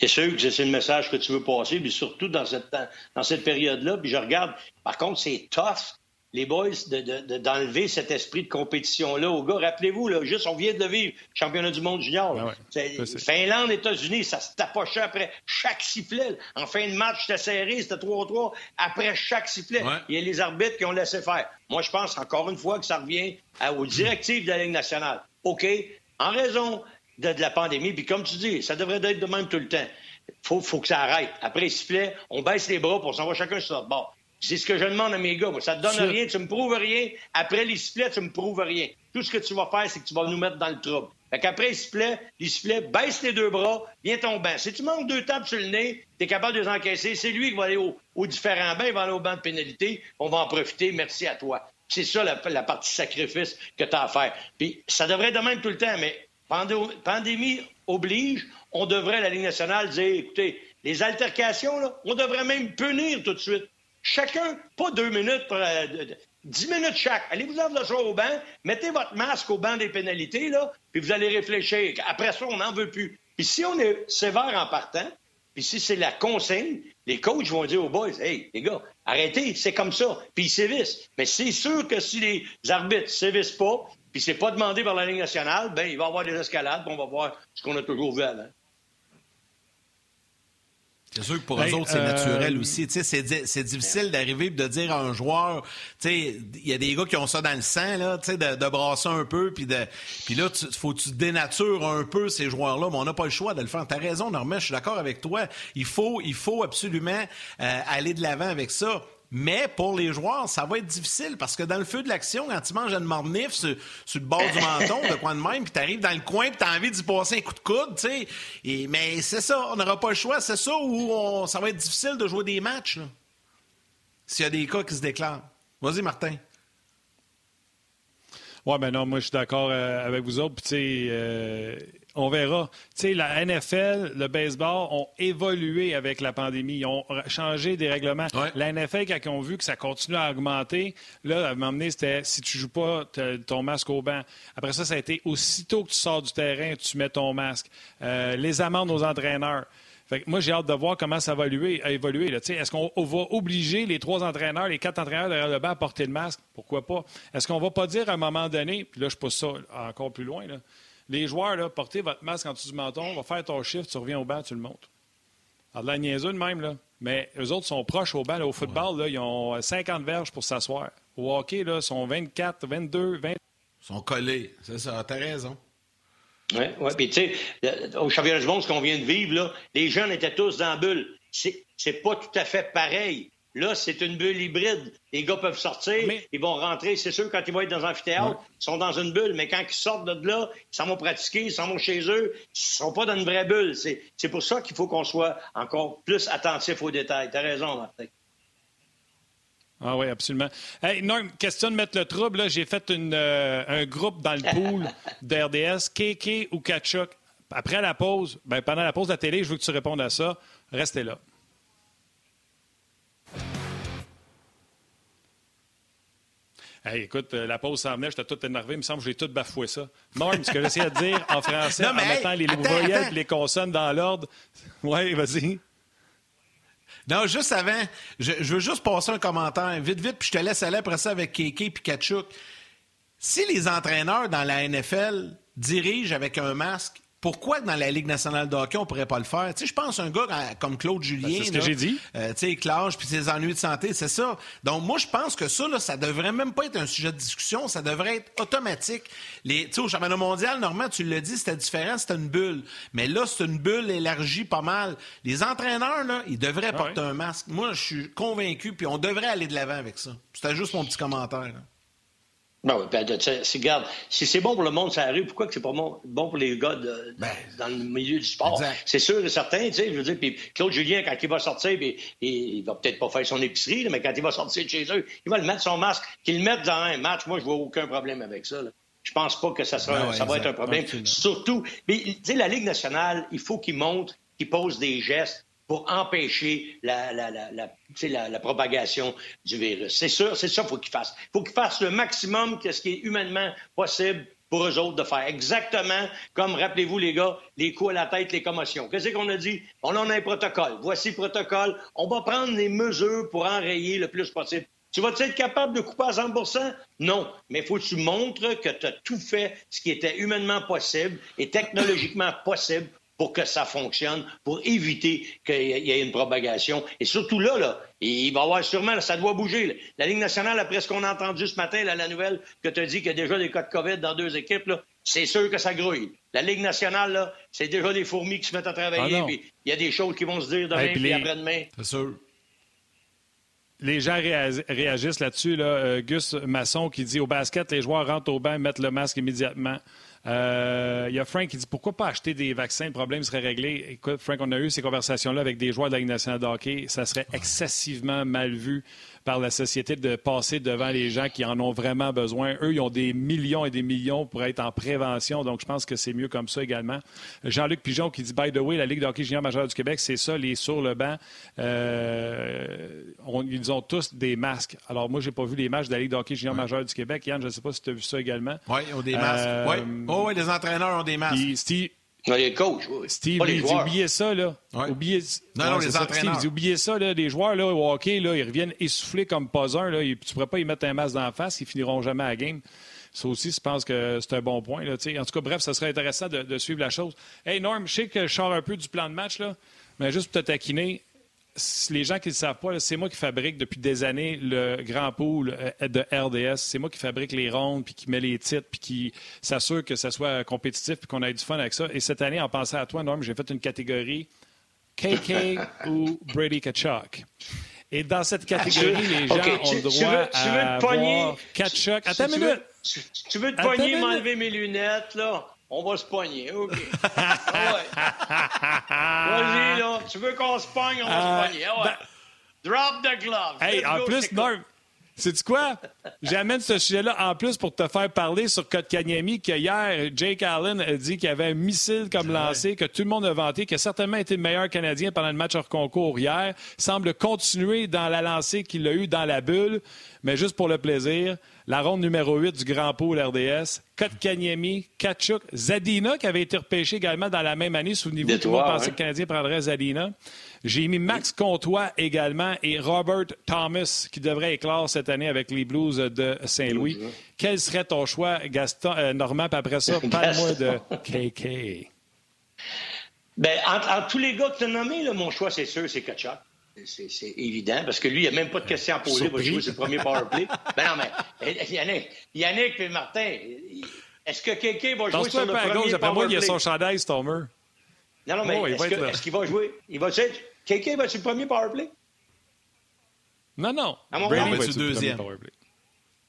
C'est sûr que c'est le message que tu veux passer, puis surtout dans cette, dans cette période-là. Puis je regarde, par contre, c'est tough les boys, d'enlever de, cet esprit de compétition-là aux gars. Rappelez-vous, là, juste, on vient de le vivre, championnat du monde junior. Ah Finlande, États-Unis, ça se tapochait après chaque sifflet. En fin de match, c'était serré, c'était 3-3 après chaque sifflet. Il y a les arbitres qui ont laissé faire. Moi, je pense, encore une fois, que ça revient aux directives de la Ligue nationale. OK, en raison de, la pandémie, puis comme tu dis, ça devrait être de même tout le temps. Faut, faut que ça arrête. Après sifflet, on baisse les bras, pour s'en va chacun sur notre bord. C'est ce que je demande à mes gars. Ça te donne rien, tu me prouves rien. Après les sifflets, tu me prouves rien. Tout ce que tu vas faire, c'est que tu vas nous mettre dans le trouble. Fait qu'après, il sifflait, il sifflait, baisse les deux bras, viens ton banc. Si tu manques deux tables sur le nez, tu es capable de les encaisser. C'est lui qui va aller aux au différents bancs, il va aller au banc de pénalité. On va en profiter. Merci à toi. C'est ça la, partie sacrifice que tu as à faire. Puis ça devrait être de même tout le temps, mais pandémie oblige, on devrait, la Ligue nationale, dire, écoutez, les altercations, là, on devrait même punir tout de suite. Chacun, pas deux minutes, euh, dix minutes chaque. Allez-vous en le soir au banc, mettez votre masque au banc des pénalités, là, puis vous allez réfléchir. Après ça, on n'en veut plus. Puis si on est sévère en partant, puis si c'est la consigne, les coachs vont dire aux boys, hey, les gars, arrêtez, c'est comme ça. Puis ils sévissent. Mais c'est sûr que si les arbitres ne sévissent pas, puis c'est pas demandé par la Ligue nationale, ben il va y avoir des escalades, puis on va voir ce qu'on a toujours vu avant. C'est sûr que pour eux autres, c'est euh, naturel aussi. C'est difficile d'arriver et de dire à un joueur, il y a des gars qui ont ça dans le sang, là, de, de brasser un peu, puis de, puis là, il faut que tu dénatures un peu ces joueurs-là, mais on n'a pas le choix de le faire. Tu as raison, Normand, je suis d'accord avec toi. Il faut, il faut absolument euh, aller de l'avant avec ça. Mais pour les joueurs, ça va être difficile parce que dans le feu de l'action, quand tu manges une mornif sur, sur, le bord du [LAUGHS] menton, de coin de même, puis tu arrives dans le coin, puis tu as envie d'y passer un coup de coude, tu sais. mais c'est ça, on n'aura pas le choix. C'est ça où ça va être difficile de jouer des matchs, s'il y a des cas qui se déclarent. Vas-y, Martin. Oui, ben non, moi, je suis d'accord euh, avec vous autres. Puis, tu sais, euh, on verra. Tu sais, la NFL, le baseball ont évolué avec la pandémie. Ils ont changé des règlements. La NFL, quand ils ont vu que ça continue à augmenter, là, à un moment donné, c'était si tu joues pas, ton masque au banc. Après ça, ça a été aussitôt que tu sors du terrain, tu mets ton masque. Euh, les amendes aux entraîneurs. Fait moi, j'ai hâte de voir comment ça va évoluer. évoluer Est-ce qu'on va obliger les trois entraîneurs, les quatre entraîneurs derrière le banc à porter le masque? Pourquoi pas? Est-ce qu'on va pas dire à un moment donné, puis là, je pousse ça encore plus loin, là, les joueurs, là, portez votre masque en dessous du menton, on va faire ton chiffre, tu reviens au banc, tu le montes. Alors, de la niaiseux de même, là. Mais eux autres sont proches au banc. au football, là, ils ont 50 verges pour s'asseoir. Au hockey, là, ils sont 24, 22, 20. Ils sont collés. C'est ça, t'as raison. Oui, oui. Puis, tu sais, au championnat du monde, ce qu'on vient de vivre, là, les jeunes étaient tous dans la bulle. C'est pas tout à fait pareil. Là, c'est une bulle hybride. Les gars peuvent sortir, ils vont rentrer. C'est sûr, quand ils vont être dans un amphithéâtre, ils sont dans une bulle. Mais quand ils sortent de là, ils s'en vont pratiquer, ils s'en vont chez eux. Ils ne sont pas dans une vraie bulle. C'est pour ça qu'il faut qu'on soit encore plus attentif aux détails. Tu as raison, Martin. Ah oui, absolument. Hey, Norm, question de mettre le trouble. J'ai fait euh, un groupe dans le pool [LAUGHS] d'RDS. Kéké ou Kachuk? Après la pause, ben, pendant la pause de la télé, je veux que tu répondes à ça. Restez là. Hey, écoute, euh, la pause s'en venait, j'étais tout énervé. Il me semble que j'ai tout bafoué ça. Norm, ce que j'essayais de dire en français en mettant les voyelles et les consonnes dans l'ordre. [LAUGHS] Oui, vas-y. Non, juste avant, je, veux juste passer un commentaire vite, vite, puis je te laisse aller après ça avec Keke et Kachuk. Si les entraîneurs dans la NFL dirigent avec un masque, pourquoi dans la Ligue nationale de hockey, on pourrait pas le faire? Tu sais, je pense un gars comme Claude Julien. Ben, c'est ce que j'ai dit. Euh, tu sais, puis ses ennuis de santé, c'est ça. Donc, moi, je pense que ça, là, ça devrait même pas être un sujet de discussion, ça devrait être automatique. Les, tu sais, au championnat mondial, normalement, tu l'as dit, c'était différent, c'était une bulle. Mais là, c'est une bulle élargie pas mal. Les entraîneurs, là, ils devraient ah porter un masque. Moi, je suis convaincu, puis on devrait aller de l'avant avec ça. C'était juste mon petit commentaire. Oui, ben, regarde, si c'est bon pour le monde ça arrive, pourquoi que c'est pas bon, pour les gars ben, dans le milieu du sport? C'est sûr et certain, tu sais, je veux dire, puis Claude Julien, quand il va sortir, puis, il va peut-être pas faire son épicerie, mais quand il va sortir de chez eux, il va le mettre son masque, qu'il le mette dans un match, moi, je vois aucun problème avec ça. Je pense pas que ça, sera, ben ça va être un problème. Surtout, mais, tu sais, la Ligue nationale, il faut qu'il montre, qu'il pose des gestes pour empêcher la, propagation du virus. C'est sûr, c'est ça qu'il faut qu'ils fassent. Il faut qu'ils fassent le maximum que ce qui est humainement possible pour eux autres de faire. Exactement comme, rappelez-vous les gars, les coups à la tête, les commotions. Qu'est-ce qu'on a dit? On en a un protocole. Voici le protocole. On va prendre les mesures pour enrayer le plus possible. Tu vas être capable de couper à 100% Non. Mais il faut que tu montres que tu as tout fait ce qui était humainement possible et technologiquement possible pour que ça fonctionne, pour éviter qu'il y ait une propagation. Et surtout là, là, il va y avoir sûrement, ça doit bouger. La Ligue nationale, après ce qu'on a entendu ce matin, la nouvelle que tu as dit qu'il y a déjà des cas de COVID dans deux équipes, c'est sûr que ça grouille. La Ligue nationale, c'est déjà des fourmis qui se mettent à travailler, ah il y a des choses qui vont se dire demain et après-demain. C'est sûr. Les gens réagissent là-dessus. Là. Euh, Gus Masson qui dit au basket, les joueurs rentrent au banc, mettent le masque immédiatement. Euh, il y a Frank qui dit pourquoi pas acheter des vaccins, le problème serait réglé. Écoute, Frank, on a eu ces conversations-là avec des joueurs de la Ligue nationale de hockey. Ça serait excessivement mal vu par la société de passer devant les gens qui en ont vraiment besoin. Eux, ils ont des millions et des millions pour être en prévention, donc je pense que c'est mieux comme ça également. Jean-Luc Pigeon qui dit, by the way, la Ligue de hockey junior du Québec, c'est ça, les sur le banc, euh, ils ont tous des masques. Alors moi, j'ai pas vu les matchs de la Ligue de hockey junior du Québec. Yann, je ne sais pas si tu as vu ça également. Oui, ils ont des masques. Euh, oui, oh, les entraîneurs ont des masques. Les coachs, oui. Steve, pas les il oubliez ça, là. Oubliez... Non, non, les entraîneurs. Steve, oubliez ça, là. Les joueurs, là, au hockey, là, ils reviennent essoufflés comme pas un, là. Tu ne pourrais pas y mettre un masque la face, ils finiront jamais à la game. Ça aussi, je pense que c'est un bon point. Là, en tout cas, bref, ça serait intéressant de, de, suivre la chose. Hey, Norm, je sais que je sors un peu du plan de match, là, mais juste pour te taquiner, les gens qui ne le savent pas, c'est moi qui fabrique depuis des années le grand pool euh, de RDS. C'est moi qui fabrique les rondes, puis qui met les titres, puis qui s'assure que ça soit compétitif, puis qu'on ait du fun avec ça. Et cette année, en pensant à toi, Norm, j'ai fait une catégorie KK [LAUGHS] ou Brady Kachuk. Et dans cette catégorie, les gens ont le droit tu veux, à avoir Kachuk. Attends une minute. Tu, veux te pogner, m'enlever mes lunettes, là? On va se pogner, OK. [LAUGHS] Ah Vas-y, là. Tu veux qu'on se pogne, on va se euh, pogner. Ah Drop the glove. Hey, en plus, Norm, sais-tu quoi? J'amène ce sujet-là en plus pour te faire parler sur Kotkaniemi que hier, Jake Allen a dit qu'il y avait un missile comme lancé, que tout le monde a vanté, qui a certainement été le meilleur Canadien pendant le match hors concours hier, semble continuer dans la lancée qu'il a eue dans la bulle, mais juste pour le plaisir la ronde numéro 8 du Grand Pool RDS. Kotkaniemi, Kachuk, Zadina, qui avait été repêché également dans la même année. Souvenez-vous, tout le monde pensait que le Canadien prendrait Zadina. J'ai mis Max Comtois également et Robert Thomas, qui devrait éclore cette année avec les Blues de Saint-Louis. Quel serait ton choix, Gaston, euh, Normand, puis après ça, [LAUGHS] parle-moi de KK. Ben, entre, tous les gars que tu as nommés, mon choix, c'est sûr, c'est Kachuk. C'est évident, parce que lui, il n'y a même pas de questions à poser. Il va jouer sur le premier powerplay. [LAUGHS] ben non, mais eh, Yannick, Yannick et Martin, est-ce que quelqu'un va jouer sur le premier powerplay? Après moi, il y a son chandail, Stormer. Non, non, mais oh, est-ce qu'il va jouer? Il va Quelqu'un va sur le premier powerplay? Non, non. Brady va sur le deuxième.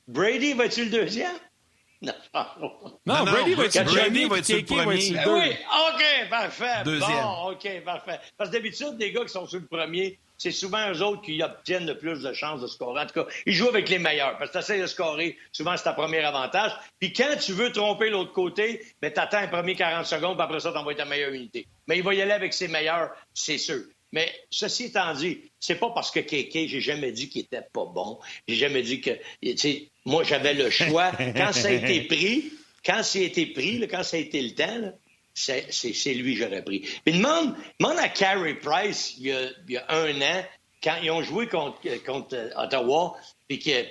Brady va sur le deuxième? Non. non, Brady va être Brady va être le premier. oui, OK, parfait. Deuxième. Bon, OK, parfait. Parce que d'habitude, des gars qui sont sur le premier, c'est souvent eux autres qui obtiennent le plus de chances de scorer. En tout cas, ils jouent avec les meilleurs. Parce que tu essaies de scorer, souvent, c'est ta premier avantage. Puis quand tu veux tromper l'autre côté, ben, tu attends les premiers 40 secondes, puis après ça, tu envoies ta meilleure unité. Mais il va y aller avec ses meilleurs, c'est sûr. Mais ceci étant dit, c'est pas parce que Kéké, j'ai jamais dit qu'il était pas bon. J'ai jamais dit que, moi, j'avais le choix. Quand ça a été [LAUGHS] pris, quand ça a été pris, quand ça a été le temps, c'est lui que j'aurais pris. Puis demande, demande à Carey Price, il y, a, un an, quand ils ont joué contre, contre Ottawa, puis que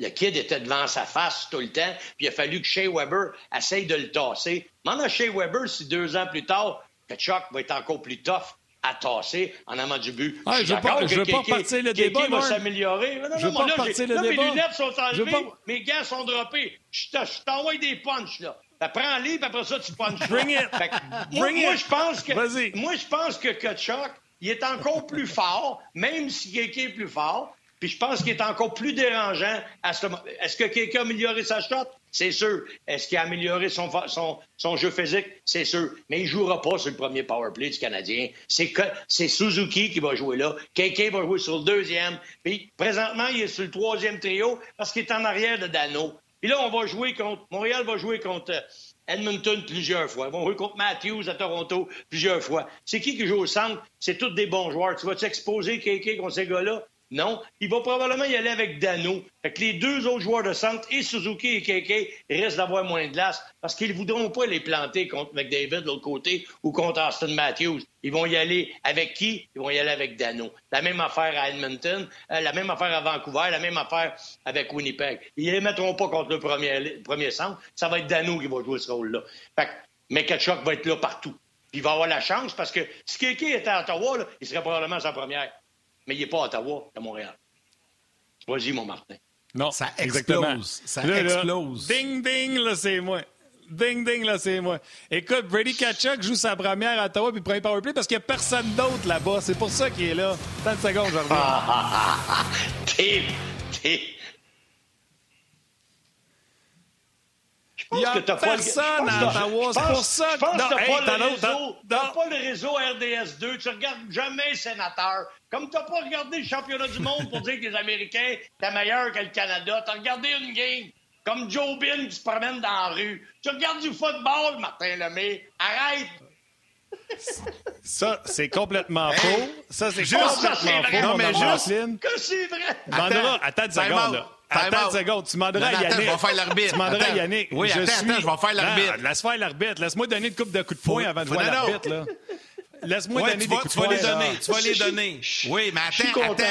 le kid était devant sa face tout le temps, puis il a fallu que Shea Weber essaye de le tasser. Demande à Shea Weber si deux ans plus tard, que Chuck va être encore plus tough à tasser en amont du but. Ah, je ne veux pas, je veux pas partir le débat. va s'améliorer. Non, je veux pas partir le débat. Mes lunettes sont enlevées, mes gants sont droppés. Je t'envoie des punches, là. Prends-les, puis après ça, tu punches. Bring it. moi, moi je pense que, moi, je pense que Kachuk, il est encore plus fort, même si quelqu'un est plus fort. Puis je pense qu'il est encore plus dérangeant à ce moment. Est-ce que quelqu'un a amélioré sa shot? C'est sûr. Est-ce qu'il a amélioré son, son, son jeu physique? C'est sûr. Mais il ne jouera pas sur le premier power play du Canadien. C'est, c'est Suzuki qui va jouer là. Quelqu'un va jouer sur le deuxième. Puis présentement, il est sur le troisième trio parce qu'il est en arrière de Dano. Puis là, on va jouer contre. Montréal va jouer contre euh, Edmonton plusieurs fois. Ils vont jouer contre Matthews à Toronto plusieurs fois. C'est qui qui joue au centre? C'est tous des bons joueurs. Tu vas t'exposer quelqu'un contre ces gars-là? Non. Il va probablement y aller avec Dano. Fait que les deux autres joueurs de centre, et Suzuki et Keke, risquent d'avoir moins de glace parce qu'ils ne voudront pas les planter contre McDavid de l'autre côté ou contre Austin Matthews. Ils vont y aller avec qui? Ils vont y aller avec Dano. La même affaire à Edmonton, euh, la même affaire à Vancouver, la même affaire avec Winnipeg. Ils ne les mettront pas contre le premier, centre. Ça va être Dano qui va jouer ce rôle-là. Fait que va être là partout. il va avoir la chance parce que si Keke était à Ottawa, il serait probablement sa première mais il n'est pas à Ottawa, à Montréal. Vas-y, mon Martin. Non, ça explose. Ça explose. ding, ding, là, c'est moi. Ding, ding, là, c'est moi. Écoute, Brady Kachuk joue sa première à Ottawa puis premier powerplay parce qu'il n'y a personne d'autre là-bas. C'est pour ça qu'il est là. 30 secondes, je reviens. t'es, t'es... Il y a personne à Ottawa. C'est pour ça que. Que t'as pas, le réseau, pas le réseau RDS2. Tu regardes jamais sénateur. Comme t'as pas regardé le championnat du monde pour dire que les Américains étaient meilleurs que le Canada. T'as regardé une game. Comme Joe Bin qui se promène dans la rue. Tu regardes du football, Martin Lemay. Arrête! Ça, c'est complètement faux. Ça, c'est complètement faux. Non, mais juste que c'est vrai. Attends, attends une seconde, là. Attends une seconde, tu demanderas à Yannick. je vais faire l'arbitre. Tu demanderas à Yannick. Oui, je attends, suis... attends, je vais faire l'arbitre. laisse faire l'arbitre. Laisse-moi donner une coupe de coups de poing avant de voir l'arbitre. Laisse-moi donner des coups de poing. Tu vas les donner, tu vas les donner. Oui, mais attends, attends.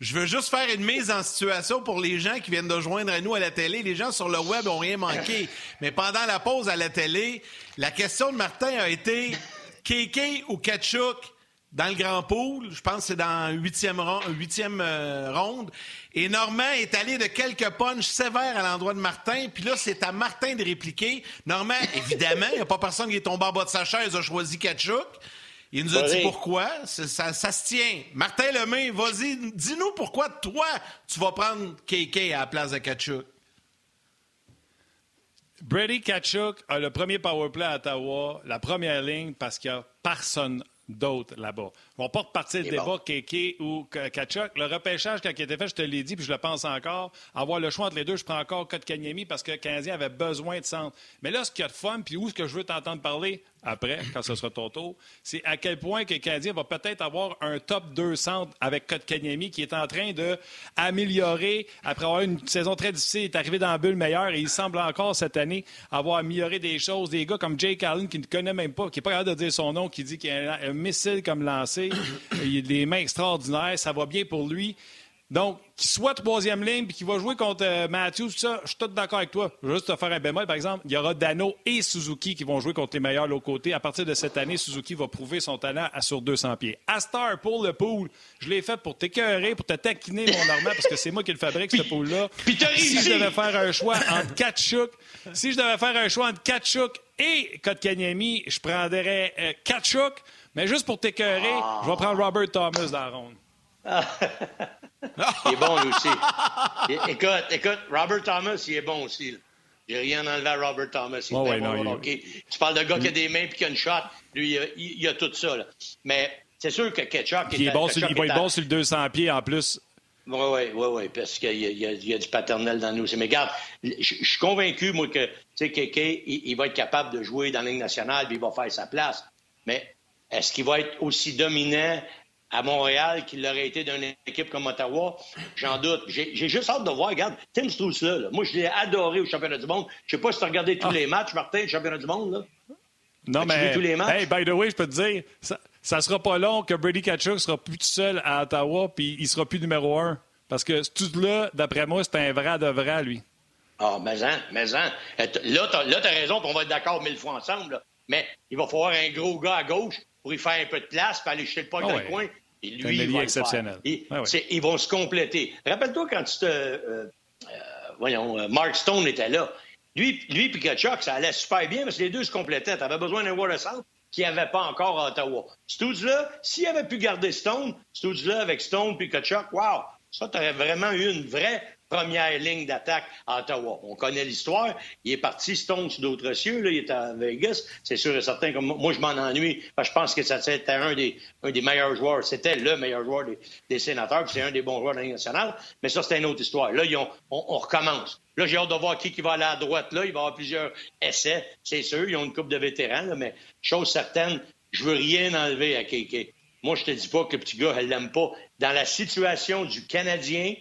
Je veux juste faire une mise en situation pour les gens qui viennent de joindre à nous à la télé. Les gens sur le web ont rien manqué. Mais pendant la pause à la télé, la question de Martin a été KK ou Kachuk dans le grand pool? Je pense que c'est dans huitième, huitième euh, ronde. Et Normand est allé de quelques punches sévères à l'endroit de Martin. Puis là, c'est à Martin de répliquer. Normand, évidemment, il n'y a pas personne qui est tombé en bas de sa chaise, a choisi Kachuk. Il nous a dit pourquoi. Ça, se tient. Martin Lemay, vas-y, dis-nous pourquoi toi, tu vas prendre KK à la place de Kachuk. Brady Kachuk a le premier powerplay à Ottawa, la première ligne, parce qu'il n'y a personne d'autre là-bas. On pas repartir le débat Keke ou Kachuk. Le repêchage, quand il était fait, je te l'ai dit, puis je le pense encore, avoir le choix entre les deux, je prends encore Kotkaniemi parce que le Canadien avait besoin de centre. Mais là, ce qu'il y a de fun, puis où est-ce que je veux t'entendre parler après, quand ce sera ton tour, c'est à quel point que le Canadien va peut-être avoir un top 2 centre avec Kotkaniemi qui est en train de améliorer, après avoir une saison très difficile, il est arrivé dans la bulle meilleure et il semble encore cette année avoir amélioré des choses. Des gars comme Jake Allen qui ne connaît même pas, qui n'est pas capable de dire son nom, qui dit qu'il y a un missile comme lancé il a des mains extraordinaires. Ça va bien pour lui. Donc, qu'il soit troisième ligne puis qu'il va jouer contre euh, Matthews, tout ça, je suis tout d'accord avec toi. Je vais juste te faire un bémol, par exemple. Il y aura Dano et Suzuki qui vont jouer contre les meilleurs de l'autre côté. À partir de cette année, Suzuki va prouver son talent à sur 200 pieds. Astar pour le pool, je l'ai fait pour t'écœurer, pour te taquiner, mon Normand, parce que c'est moi qui le fabrique, ce pool-là. Si je devais faire un choix entre Kachuk, si je devais faire un choix entre Kachuk et Kotkaniemi, je prendrais euh, Kachuk. Mais juste pour t'écœurer, je vais prendre Robert Thomas dans la ronde. il est bon, lui aussi. écoute, écoute, Robert Thomas, il est bon aussi. J'ai rien enlevé à Robert Thomas. Il est bon, Tu parles de gars qui a des mains et qui a une shot. Lui, il, a, tout ça. Là. Mais c'est sûr que Ketchup... il, est bon sur, il va être bon sur le 200 pieds en plus. Oui, oui, oui, oui, parce qu'il y, y, a du paternel dans nous. Mais regarde, je suis convaincu, moi, que Kéké, il, il, va être capable de jouer dans la Ligue nationale et il va faire sa place. Mais est-ce qu'il va être aussi dominant à Montréal qu'il l'aurait été d'une équipe comme Ottawa? J'en doute. J'ai juste hâte de voir. Regarde, Tim Struss, là, moi, je l'ai adoré au championnat du monde. Je sais pas si tu as regardé tous ah. les matchs, Martin, au championnat du monde. Là. Non, mais. Tous les matchs? Hey, by the way, je peux te dire, ça, ne sera pas long que Brady Kachuk sera plus tout seul à Ottawa puis il sera plus numéro un. Parce que tout là, d'après moi, c'est un vrai de vrai, lui. Ah, mais en, mais en. Là, tu as, raison, on va être d'accord mille fois ensemble. Mais il va falloir un gros gars à gauche pour y faire un peu de place, pour aller jeter le pas dans le coin. Et lui, il va exceptionnel. Ils vont se compléter. Rappelle-toi quand tu te. Euh, euh, voyons, euh, Mark Stone était là. Lui, lui et Kachuk, ça allait super bien parce que les deux se complétaient. Tu avais besoin d'un Water Centre qui avait pas encore à Ottawa. Stoods-là, s'il avait pu garder Stone, Stoods-là avec Stone puis Kachuk, wow, ça, tu aurais vraiment eu une vraie première ligne d'attaque à Ottawa. On connaît l'histoire. Il est parti Stone sur d'autres cieux. Là. Il est à Vegas. C'est sûr et certain que moi, je m'en ennuie. je pense que ça c'était un des, un des meilleurs joueurs. C'était le meilleur joueur des, sénateurs. c'est un des bons joueurs de la Ligue nationale. Mais ça, c'est une autre histoire. Là, on, recommence. Là, j'ai hâte de voir qui, qui va aller à droite. Là, il va y avoir plusieurs essais. C'est sûr. Ils ont une coupe de vétérans. mais chose certaine, je veux rien enlever à Kéké. Moi, je te dis pas que le petit gars, elle l'aime pas. Dans la situation du Canadien,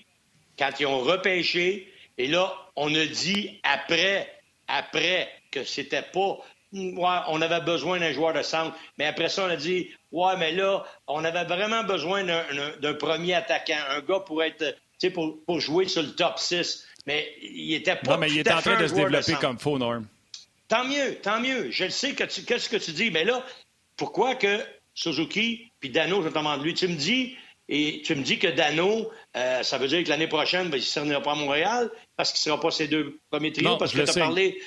quand ils ont repêché. Et là, on a dit après, après que c'était pas. Ouais, on avait besoin d'un joueur de centre. Mais après ça, on a dit Ouais, mais là, on avait vraiment besoin d'un premier attaquant, un gars pour être. Pour, pour jouer sur le top 6. Mais il était pas. Non, mais il est en train de se développer comme faux, Norm. Tant mieux, tant mieux. Je le sais que tu, qu'est-ce que tu dis. Mais là, pourquoi que Suzuki puis Dano, je te demande lui, tu me dis et tu me dis que Dano, euh, ça veut dire que l'année prochaine, ben, il ne sera pas à Montréal parce qu'il ne sera pas ses deux premiers trios parce que tu as parlé.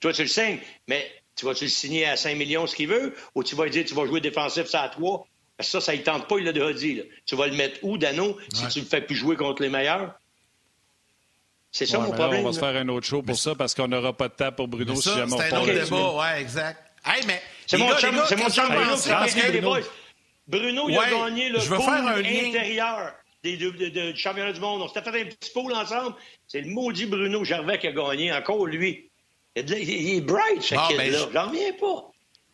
Toi, tu le sais, mais tu vas-tu le signer à 5 millions ce qu'il veut ou tu vas lui dire tu vas jouer défensif ça à 3? Parce que ça, ça ne tente pas, il l'a déjà dit. Tu vas le mettre où, Dano, si tu ne le fais plus jouer contre les meilleurs? C'est ça mon problème. on va se faire un autre show pour ça parce qu'on n'aura pas de temps pour Bruno ça, si jamais on C'est un autre débat, ouais, exact. Hey, mais. C'est mon chum, c'est mon chum Bruno. Bruno, il a gagné le pool intérieur des, de, de, du championnat du monde. On s'était fait un petit pool ensemble. C'est le maudit Bruno Gervais qui a gagné, encore lui. Il est bright, ce ah, kid-là. Ben, J'en reviens pas.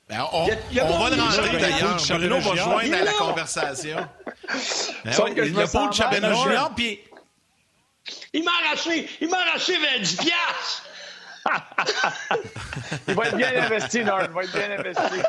Ben, on, il a, on va le rentrer d'ailleurs. Bruno va joindre à la conversation. ben, ouais, il y a pas de championnat junior, puis... Il m'a arraché, il m'a arraché 10 piastres! [LAUGHS] il va être bien investi, Norm. Il va être bien investi.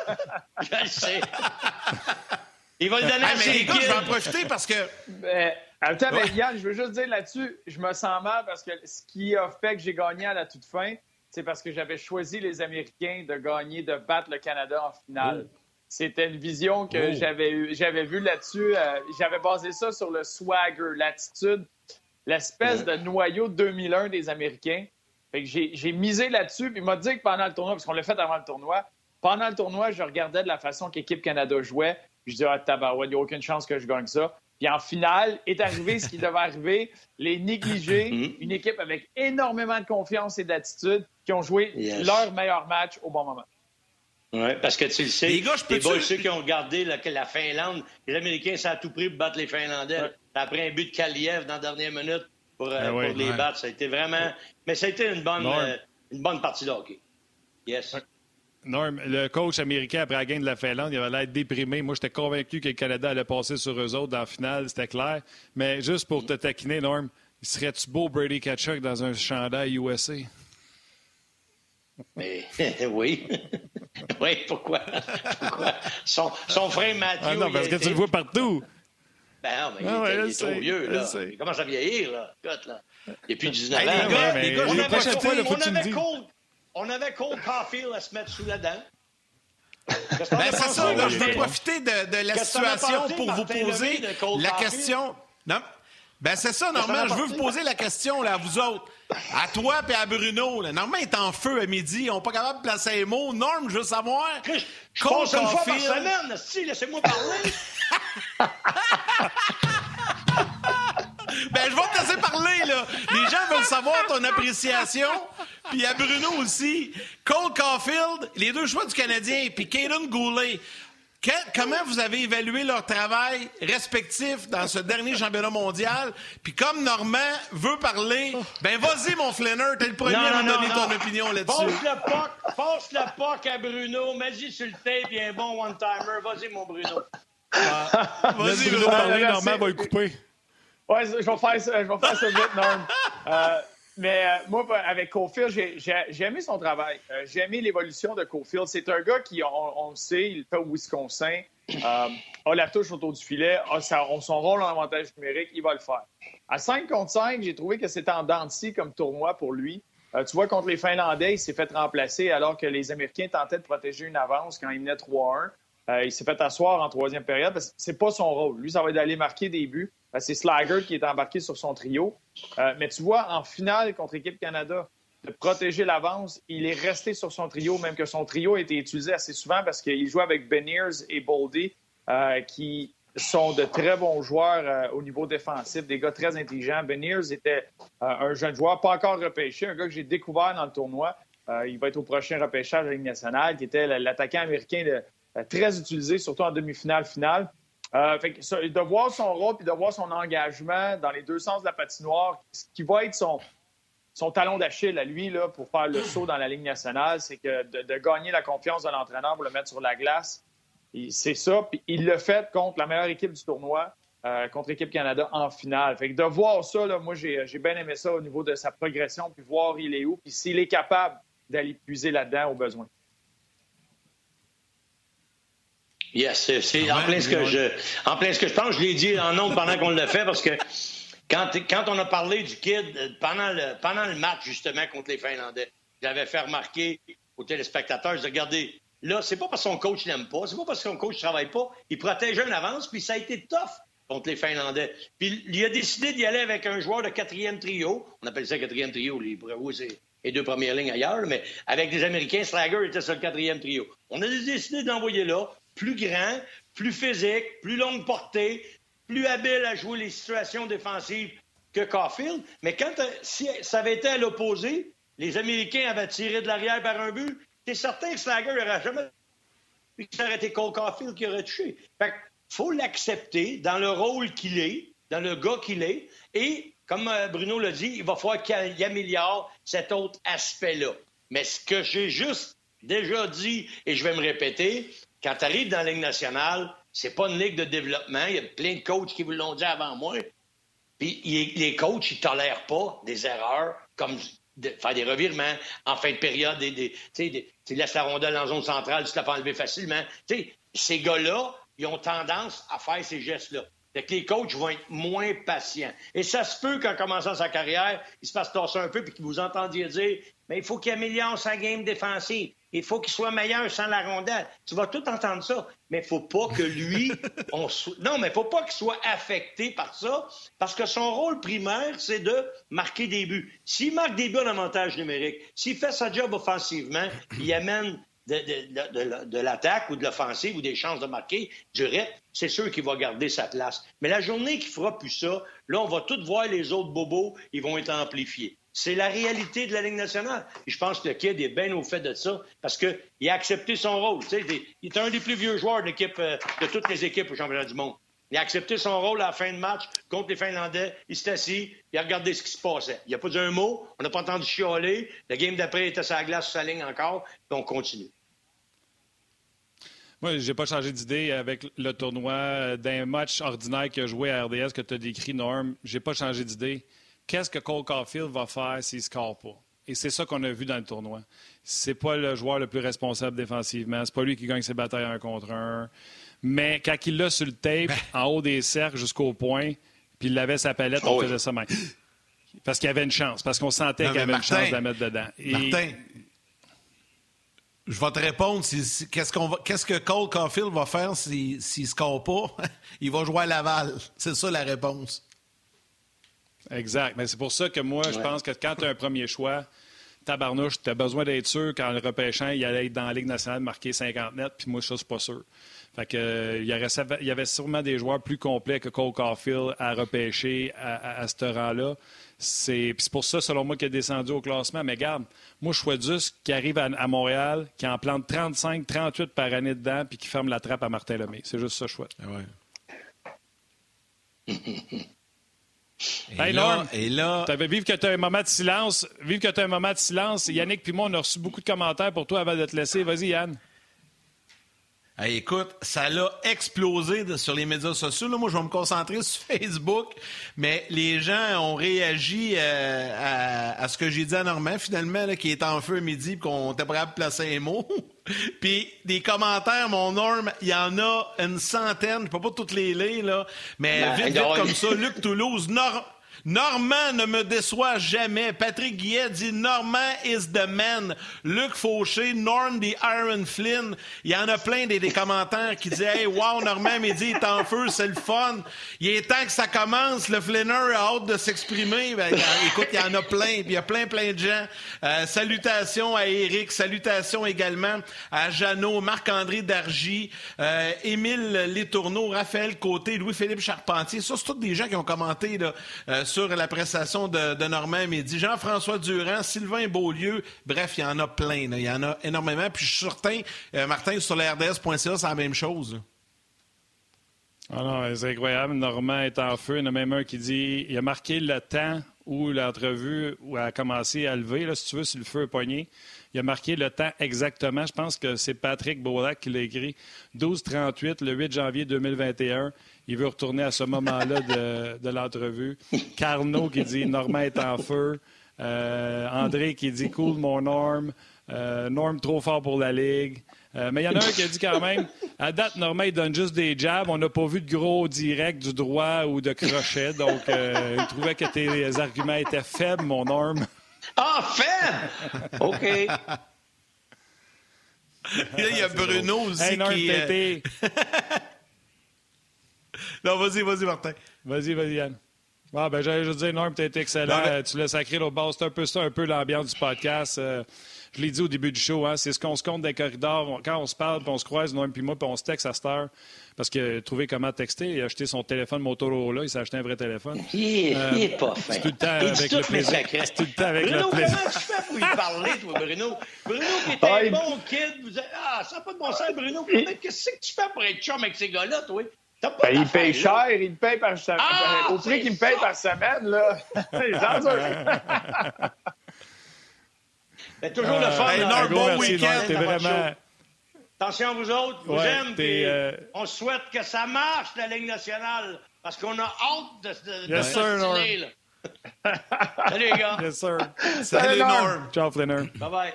[LAUGHS] je le sais. [LAUGHS] Il va le donner à mais les gars, je vais en profiter parce que... Ben, attends, mais Yann, je veux juste dire là-dessus, je me sens mal parce que ce qui a fait que j'ai gagné à la toute fin, c'est parce que j'avais choisi les Américains de gagner, de battre le Canada en finale. Oh. C'était une vision que oh. j'avais j'avais vue là-dessus. Euh, j'avais basé ça sur le swagger, l'attitude, l'espèce de noyau 2001 des Américains. Fait que j'ai misé là-dessus. Puis il m'a dit que pendant le tournoi, parce qu'on l'a fait avant le tournoi, pendant le tournoi, je regardais de la façon qu'Équipe Canada jouait. Je disais, ah, tabarouette, il n'y a aucune chance que je gagne ça. Puis en finale, est arrivé ce qui devait arriver, les négligés, mm-hmm. [LAUGHS] une équipe avec énormément de confiance et d'attitude qui ont joué leur meilleur match au bon moment. Oui, parce que tu le sais, les, gars, je ceux qui ont regardé la, la, Finlande, les Américains, ça a tout pris pour battre les Finlandais. Après un but de Kaliev dans la dernière minute pour, euh, ben les battre, ça a été vraiment... Mais ça a été une bonne, euh, une bonne partie de hockey. Yes. Norm, le coach américain, après la gagne de la Finlande, il avait l'air déprimé. Moi, j'étais convaincu que le Canada allait passer sur eux autres dans la finale, c'était clair. Mais juste pour te taquiner, Norm, serait-tu beau Brady Kachuk dans un chandail USA? Mais, [LAUGHS] oui. [LAUGHS] oui, pourquoi? pourquoi? Son, son frère Mathieu. Ah non, parce que tu le vois partout. Ben non, mais ah, il, est trop vieux, là. Il commence à vieillir, là. là. Il n'est plus 19 ans. Les gars, les gars, on avait, fois, là, on, avait Cole, on avait Cole Caulfield à se mettre sous la dent. [LAUGHS] Ben, c'est ça, là, je vais profiter de, de la situation pour vous poser la question? Non, ben c'est ça, Normand. Je veux vous poser la question là, à vous autres. À toi et à Bruno. Là. Normand est en feu à midi. Ils sont pas capables de placer les mots. Norme, je veux savoir. Je, je passe une fois par semaine. Si, laissez-moi parler. [LAUGHS] ben, je vais te laisser parler, là. Les gens veulent savoir ton appréciation. Puis à Bruno aussi. Cole Caulfield, les deux choix du Canadien, puis Caden Goulet comment vous avez évalué leur travail respectif dans ce dernier championnat mondial? Puis comme Normand veut parler, ben vas-y, mon Flanner, t'es le premier à me donner ton opinion là-dessus. Passe le passe le à Bruno, mets-y sur le tape, il y a un bon one-timer. Vas-y, mon Bruno. Ah, vas-y, Bruno. Parler, Normand va le couper. Ouais, je vais faire ça, je vais faire ça vite, Norm. Euh, mais euh, moi, avec Cofield, j'ai aimé son travail. Euh, j'ai aimé l'évolution de Cofield. C'est un gars qui, on, le sait, il fait au Wisconsin, a la touche autour du filet, a son rôle en avantage numérique, il va le faire. À 5 contre 5, j'ai trouvé que c'était en dents comme tournoi pour lui. tu vois, contre les Finlandais, il s'est fait remplacer alors que les Américains tentaient de protéger une avance quand il menait 3-1. il s'est fait asseoir en troisième période parce que c'est pas son rôle. Lui, ça va être d'aller marquer des buts. Ben, c'est Slager qui est embarqué sur son trio. Euh, mais tu vois, en finale contre l'équipe Canada, de protéger l'avance, il est resté sur son trio, même que son trio a été utilisé assez souvent parce qu'il joue avec Beniers et Boldy, euh, qui sont de très bons joueurs euh, au niveau défensif, des gars très intelligents. Beniers était un jeune joueur, pas encore repêché, un gars que j'ai découvert dans le tournoi. il va être au prochain repêchage de la Ligue nationale, qui était l'attaquant américain très utilisé, surtout en demi-finale, finale. Euh, de voir son rôle et de voir son engagement dans les deux sens de la patinoire, ce qui va être son, son talon d'Achille à lui pour faire le saut dans la ligne nationale, c'est que de, gagner la confiance de l'entraîneur pour le mettre sur la glace. C'est ça. Puis il le fait contre la meilleure équipe du tournoi, euh, contre l'équipe Canada en finale. Fait que de voir ça, moi, j'ai bien aimé ça au niveau de sa progression, puis voir il est où, puis s'il est capable d'aller puiser là-dedans au besoin. Yes, c'est en plein ce que je, en plein ce que je pense. Je l'ai dit en nombre pendant qu'on l'a fait parce que quand, quand on a parlé du kid euh, pendant le, pendant le match justement contre les Finlandais, j'avais fait remarquer aux téléspectateurs, regardez, là, c'est pas parce que son coach l'aime pas, c'est pas parce que son coach travaille pas, il protège un avance, puis ça a été tough contre les Finlandais. Puis il a décidé d'y aller avec un joueur de quatrième trio, on appelle ça quatrième trio, les c'est les deux premières lignes ailleurs, mais avec des Américains, Slager était sur le quatrième trio. On a décidé d'envoyer là, plus grand, plus physique, plus longue portée, plus habile à jouer les situations défensives que Caulfield. Mais quand si ça avait été à l'opposé, les Américains avaient tiré de l'arrière par un but, c'est certain que Slager n'aurait jamais ça aurait été Cole Caulfield qui aurait touché. Fait faut l'accepter dans le rôle qu'il est, dans le gars qu'il est, et comme euh, Bruno l'a dit, il va falloir qu'il améliore cet autre aspect-là. Mais ce que j'ai juste déjà dit, et je vais me répéter, quand tu arrives dans la Ligue nationale, c'est pas une ligue de développement. Il y a plein de coachs qui vous l'ont dit avant moi. Puis les coachs, ils tolèrent pas des erreurs comme faire des revirements en fin de période. Tu laisses la rondelle en zone centrale, tu te la fais enlever facilement. ces gars-là, ils ont tendance à faire ces gestes-là. Fait que les coachs vont être moins patients. Et ça se peut qu'en commençant sa carrière, il se passe tasser un peu puis que vous entendiez dire mais il faut qu'il améliore sa game défensive. Il faut qu'il soit meilleur sans la rondelle. Tu vas tout entendre ça, mais il faut pas que lui, [LAUGHS] on non, mais faut pas qu'il soit affecté par ça, parce que son rôle primaire, c'est de marquer des buts. S'il marque des buts en avantage numérique, s'il fait sa job offensivement, [CLEARS THROAT] il amène de, l'attaque ou de l'offensive ou des chances de marquer direct, c'est sûr qu'il va garder sa place. Mais la journée qu'il fera plus ça, là, on va tout voir les autres bobos, ils vont être amplifiés. C'est la réalité de la Ligue nationale. Et je pense que le Kid est bien au fait de ça parce qu'il a accepté son rôle. il est un des plus vieux joueurs de, euh, de toutes les équipes au championnat du monde. Il a accepté son rôle à la fin de match contre les Finlandais. Il s'est assis, il a regardé ce qui se passait. Il n'a pas dit un mot, on n'a pas entendu chialer. Le game d'après était la glace, sur sa ligne encore, puis on continue. Moi, j'ai pas changé d'idée avec le tournoi d'un match ordinaire a joué à RDS que tu as décrit, Norm. J'ai pas changé d'idée qu'est-ce que Cole Caulfield va faire s'il ne score pas? Et c'est ça qu'on a vu dans le tournoi. C'est pas le joueur le plus responsable défensivement. C'est pas lui qui gagne ses batailles un contre un. Mais quand il l'a sur le tape, en haut des cercles jusqu'au point, puis il avait sa palette, on oh faisait ça même. Parce qu'il y avait une chance. Parce qu'on sentait qu'il y avait une chance de la mettre dedans. Martin, je vais te répondre. qu'est-ce, que Cole Caulfield va faire s'il ne score pas? [LAUGHS] il va jouer à Laval. C'est ça la réponse. Exact. Mais c'est pour ça que moi, je pense que quand tu as un premier choix, tabarnouche, tu as besoin d'être sûr qu'en le repêchant, il allait être dans la Ligue nationale marquer 50 nets, puis moi, ça, c'est pas sûr. Fait que, euh, il, y avait sûrement des joueurs plus complets que Cole Caulfield à repêcher à, ce rang-là. C'est pour ça, selon moi, qu'il est descendu au classement. Mais garde, moi, je souhaite juste qu'il arrive à, Montréal, qu'il en plante 35, 38 par année dedans, puis qu'il ferme la trappe à Martin Lemay. C'est juste ça, je souhaite. Ah ouais. [LAUGHS] Et hey, là, et là... vive que tu as un moment de silence. Vive que tu as un moment de silence. Yannick puis moi, on a reçu beaucoup de commentaires pour toi avant de te laisser. Vas-y, Yann. Écoute, ça l'a explosé sur les médias sociaux. Là, moi, je vais me concentrer [LAUGHS] sur Facebook, mais les gens ont réagi euh, à, ce que j'ai dit à Normand, finalement, qui est en feu midi, qu'on était prêt à placer un mot. [LAUGHS] Puis des commentaires, mon norme, il y en a une centaine. Je peux pas toutes les lire, là. Mais ben, vite, vite comme ça, Luc Toulouse, Nord. Normand ne me déçoit jamais. Patrick Guillet dit Normand is the man. Luc Fauché, Norm the Iron Flynn. Il y en a plein des, commentaires qui disent Hey, wow, Normand dit il est en feu, c'est le fun. Il est temps que ça commence. Le Flinner a hâte de s'exprimer. Ben, écoute, il y en a plein. il y a plein, plein de gens. Euh, salutations à Eric. Salutations également à Jeannot, Marc-André Dargy, euh, Émile Létourneau, Raphaël Côté, Louis-Philippe Charpentier. Ça, c'est tous des gens qui ont commenté là, euh, sur la prestation de, de Normand Midi. Jean-François Durand, Sylvain Beaulieu, bref, il y en a plein. Il y en a énormément. Puis je suis certain, euh, Martin, sur la c'est la même chose. Ah non, c'est incroyable. Normand est en feu. Il y en a même un qui dit il a marqué le temps où l'entrevue a commencé à lever, si tu veux, si le feu est poigné. Il a marqué le temps exactement. Je pense que c'est Patrick Beaulac qui l'a écrit. 12-38, le 8 janvier 2021. Il veut retourner à ce moment-là de, l'entrevue. Carnot qui dit Normand est en feu. Euh, André qui dit Cool, mon Norm. Euh, Norm trop fort pour la Ligue. Euh, mais il y en a un qui a dit quand même à date, Normand, il donne juste des jabs. On n'a pas vu de gros direct du droit ou de crochet. Donc, il trouvait que tes arguments étaient faibles, mon Norm. Ah, faible! OK. il y a Bruno aussi qui. [LAUGHS] Non, vas-y, vas-y, Martin. Vas-y, vas-y, Yann. Ah, ben, j'allais juste dire, Norm, tu été excellent. Tu l'as sacré au bas. C'est un peu ça, un peu l'ambiance du podcast. Euh, je l'ai dit au début du show, hein, c'est ce qu'on se compte des corridors. Quand on se parle, puis on se croise, Norm puis moi, puis on se texte à cette heure. Parce que trouver comment texter, il a acheté son téléphone Motorola, il s'est acheté un vrai téléphone. Il est, euh, pas fin. C'est tout le temps avec le plaisir. C'est tout le temps avec Bruno, le plaisir. comment tu fais pour lui parler, toi, Bruno? Bruno, qui était un bon kid, vous avez... Ah, ça n'a pas de bon sens, Bruno. Qu'est-ce que tu fais pour être chum avec ces gars-là, toi? Ben, il paye cher, il paye par semaine. Ah, Au prix qu'il me paye par semaine, là. [LAUGHS] C'est [LAUGHS] toujours le fun. un bon week-end. vraiment... Attention, vous autres, vous ouais, aime. Euh... On souhaite que ça marche, la Ligue nationale, parce qu'on a hâte de, de, yes, de sir, [LAUGHS] Salut, les gars. Yes, sir. Salut, Salut Norm. Ciao, Flinner. Bye-bye.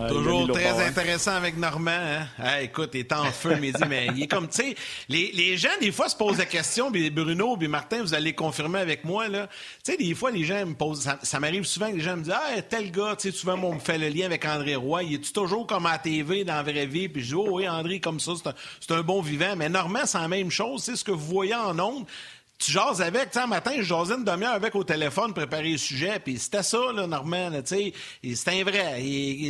Ah, Toujours très intéressant avec Normand. Hein? Ah, écoute, il est en feu, [LAUGHS] mais mais il est comme, tu sais, les, les, gens, des fois, se posent la question, puis Bruno, puis Martin, vous allez confirmer avec moi, là. Tu sais, des fois, les gens me posent, ça, m'arrive souvent que les gens me disent, ah, tel gars, tu sais, souvent, on me fait le lien avec André Roy, il est toujours comme à la TV, dans la vraie vie, puis je dis, oh oui, André, comme ça, c'est un, un, bon vivant. Mais Normand, c'est la même chose, c'est ce que vous voyez en ondes tu jases avec, tu sais, matin, je jasais une demi-heure avec au téléphone, préparer le sujet, puis c'était ça, là, Normand, tu sais, c'est un vrai,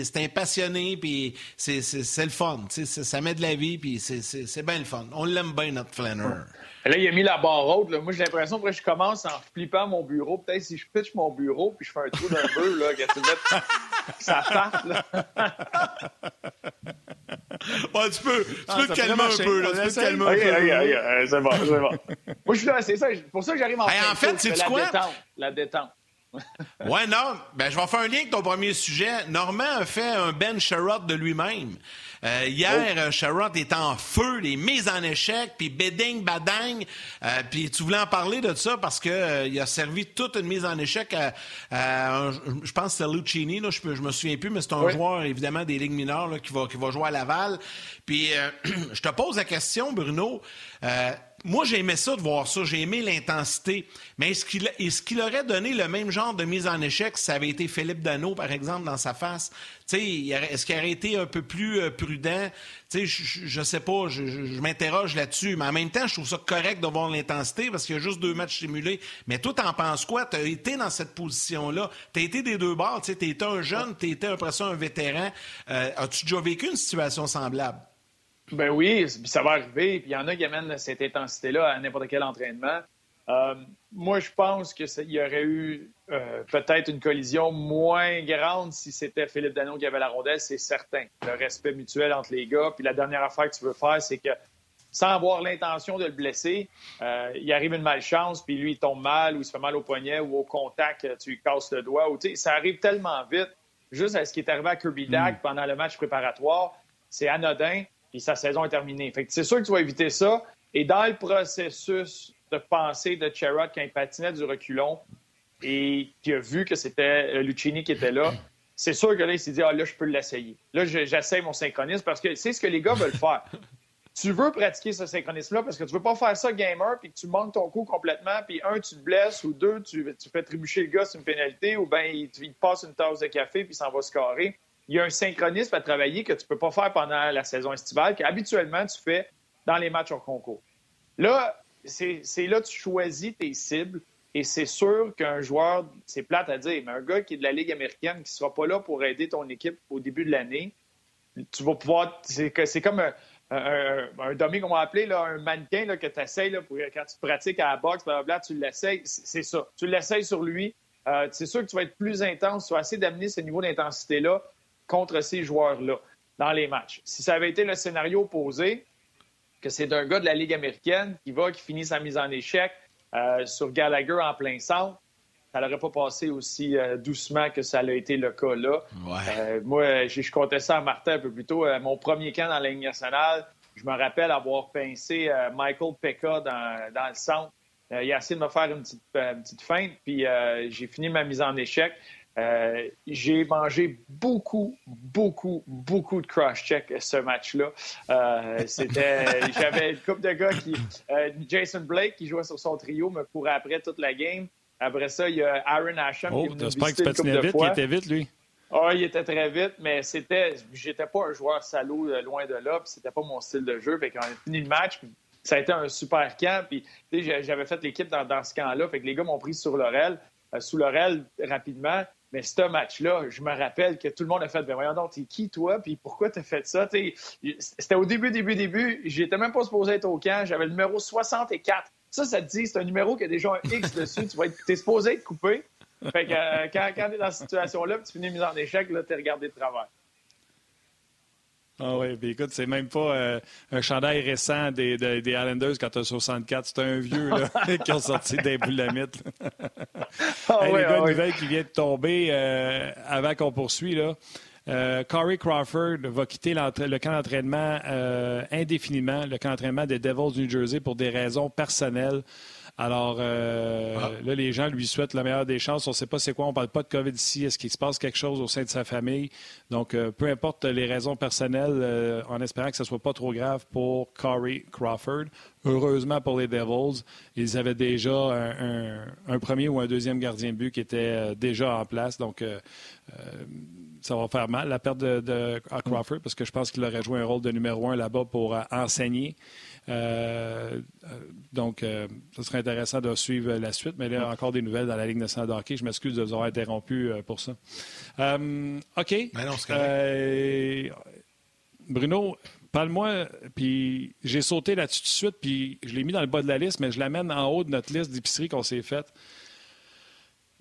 c'est un passionné, puis c'est le fun, tu sais, ça met de la vie, puis c'est bien le fun. On l'aime bien, notre flanner. Là, il a mis la barre haute. Là. Moi, j'ai l'impression que je commence en flippant mon bureau. Peut-être si je pitch mon bureau puis je fais un trou d'un peu, là, que ça [LAUGHS] part, là. [LAUGHS] Ouais, tu peux, tu ah, peux te calmer un peu, là. Tu peux te calmer un peu. c'est bon, c'est bon. [LAUGHS] Moi, je suis là, c'est ça. Pour ça que j'arrive en hey, En fait, c'est quoi? Détente, la détente. ouais, non. Ben, je vais faire un lien avec ton premier sujet. Normand a fait un Ben Sherrod de lui-même. Euh, hier, oh. Sherrod est en feu, les mises en échec, puis beding, badang. Euh, puis tu voulais en parler de ça parce que euh, il a servi toute une mise en échec à, je pense que c'est Lucchini, là, je, je me souviens plus, mais c'est un joueur évidemment des ligues mineures là, qui va qui va jouer à Laval. Puis [CLEARS THROAT] je te pose la question, Bruno moi, j'ai aimé ça de voir ça. J'ai aimé l'intensité. Mais est-ce qu'il, est qu'il aurait donné le même genre de mise en échec si ça avait été Philippe Dano, par exemple, dans sa face? est-ce qu'il aurait été un peu plus euh, prudent? je, je sais pas, je, m'interroge là-dessus. Mais en même temps, je trouve ça correct de voir l'intensité parce qu'il y a juste deux matchs simulés. Mais toi, t'en penses quoi? Tu as été dans cette position-là. Tu as été des deux bords. Tu étais un jeune, tu étais après ça un vétéran. Euh, as-tu déjà vécu une situation semblable? Ben oui, ça va arriver. Puis il y en a qui amènent cette intensité-là à n'importe quel entraînement. Euh, moi, je pense qu'il y aurait eu euh, peut-être une collision moins grande si c'était Philippe Danon qui avait la rondelle, c'est certain. Le respect mutuel entre les gars. Puis la dernière affaire que tu veux faire, c'est que sans avoir l'intention de le blesser, euh, il arrive une malchance, puis lui, il tombe mal, ou il se fait mal au poignet, ou au contact, tu lui casses le doigt. Ou, ça arrive tellement vite. Juste à ce qui est arrivé à Kirby Dag mm. pendant le match préparatoire, c'est anodin puis sa saison est terminée. Fait que c'est sûr que tu vas éviter ça. Et dans le processus de pensée de Cherrod quand il patinait du reculon et qui a vu que c'était euh, Lucchini qui était là, c'est sûr que là, il s'est dit, ah là, je peux l'essayer. Là, j'essaie mon synchronisme parce que c'est ce que les gars veulent faire. [LAUGHS] tu veux pratiquer ce synchronisme-là parce que tu veux pas faire ça gamer puis que tu manques ton coup complètement puis un, tu te blesses ou deux, tu, fais trébucher le gars sur une pénalité ou bien il, il, te passe une tasse de café puis s'en va se carrer il y a un synchronisme à travailler que tu ne peux pas faire pendant la saison estivale, qu'habituellement tu fais dans les matchs en concours. Là, c'est là que tu choisis tes cibles et c'est sûr qu'un joueur, c'est plate à dire, mais un gars qui est de la Ligue américaine qui ne sera pas là pour aider ton équipe au début de l'année, tu vas pouvoir. C'est comme un, un, un, qu'on va appeler, là, un mannequin là, que tu essayes pour, quand tu pratiques à la boxe, blablabla, tu l'essayes. C'est ça. Tu l'essayes sur lui. Euh, c'est sûr que tu vas être plus intense. Tu vas essayer d'amener ce niveau d'intensité-là contre ces joueurs-là dans les matchs. Si ça avait été le scénario opposé, que c'est d'un gars de la Ligue américaine qui va, qui finit sa mise en échec euh, sur Gallagher en plein centre, ça n'aurait pas passé aussi euh, doucement que ça a été le cas là. Euh, moi, je, comptais ça à Martin un peu plus tôt. mon premier camp dans la Ligue nationale, je me rappelle avoir pincé Michael Pekka dans, dans, le centre. il a essayé de me faire une petite, une petite feinte, puis j'ai fini ma mise en échec. Euh, j'ai mangé beaucoup, beaucoup, beaucoup de cross-check ce match-là. Euh, c'était, [LAUGHS] j'avais une couple de gars qui, euh, Jason Blake qui jouait sur son trio me courait après toute la game. Après ça, il y a Aaron Asham oh, qui une couple de vite, fois. Il était vite, lui. Ah, il était très vite, mais c'était, j'étais pas un joueur salaud loin de là, puis c'était pas mon style de jeu. Fait qu'on a fini le match, ça a été un super camp. Puis, j'avais fait l'équipe dans, dans, ce camp-là. Fait que les gars m'ont pris sur l'orel, sous l'orel rapidement. Mais ce match-là, je me rappelle que tout le monde a fait ben voyons donc, t'es qui toi? Puis pourquoi t'as fait ça? C'était au début, début, début. J'étais même pas supposé être au camp. J'avais le numéro 64. Ça, ça te dit, c'est un numéro qui a déjà un X dessus. Tu vas être, es supposé être coupé. Fait que euh, quand, quand tu es dans cette situation-là, tu finis mise en échec, là, t'es regardé de travers. Ah oui, puis écoute, c'est même pas euh, un chandail récent des, des, des Islanders quand tu as 64. C'est un vieux là, [LAUGHS] qui a sorti des boulamites. oh, [LAUGHS] hey, les gars, une nouvelle qui vient de tomber euh, avant qu'on poursuit. Là. Euh, Corey Crawford va quitter le camp d'entraînement indéfiniment, le camp d'entraînement des Devils du New Jersey pour des raisons personnelles. Alors euh, ah. là, les gens lui souhaitent la meilleure des chances. On ne sait pas c'est quoi. On ne parle pas de COVID ici. Est-ce qu'il se passe quelque chose au sein de sa famille? Donc, euh, peu importe les raisons personnelles, euh, en espérant que ce ne soit pas trop grave pour Corey Crawford. Heureusement pour les Devils, ils avaient déjà un, premier ou un deuxième gardien de but qui était déjà en place. Donc, ça va faire mal, la perte de, Crawford, parce que je pense qu'il aurait joué un rôle de numéro un là-bas pour enseigner. Euh, euh, donc, euh, ce serait intéressant de suivre la suite. Mais il y a encore des nouvelles dans la Ligue nationale de hockey. Je m'excuse de vous avoir interrompu pour ça. OK. Bruno, parle-moi. Puis j'ai sauté là-dessus tout de suite. Puis je l'ai mis dans le bas de la liste, mais je l'amène en haut de notre liste d'épicerie qu'on s'est faite.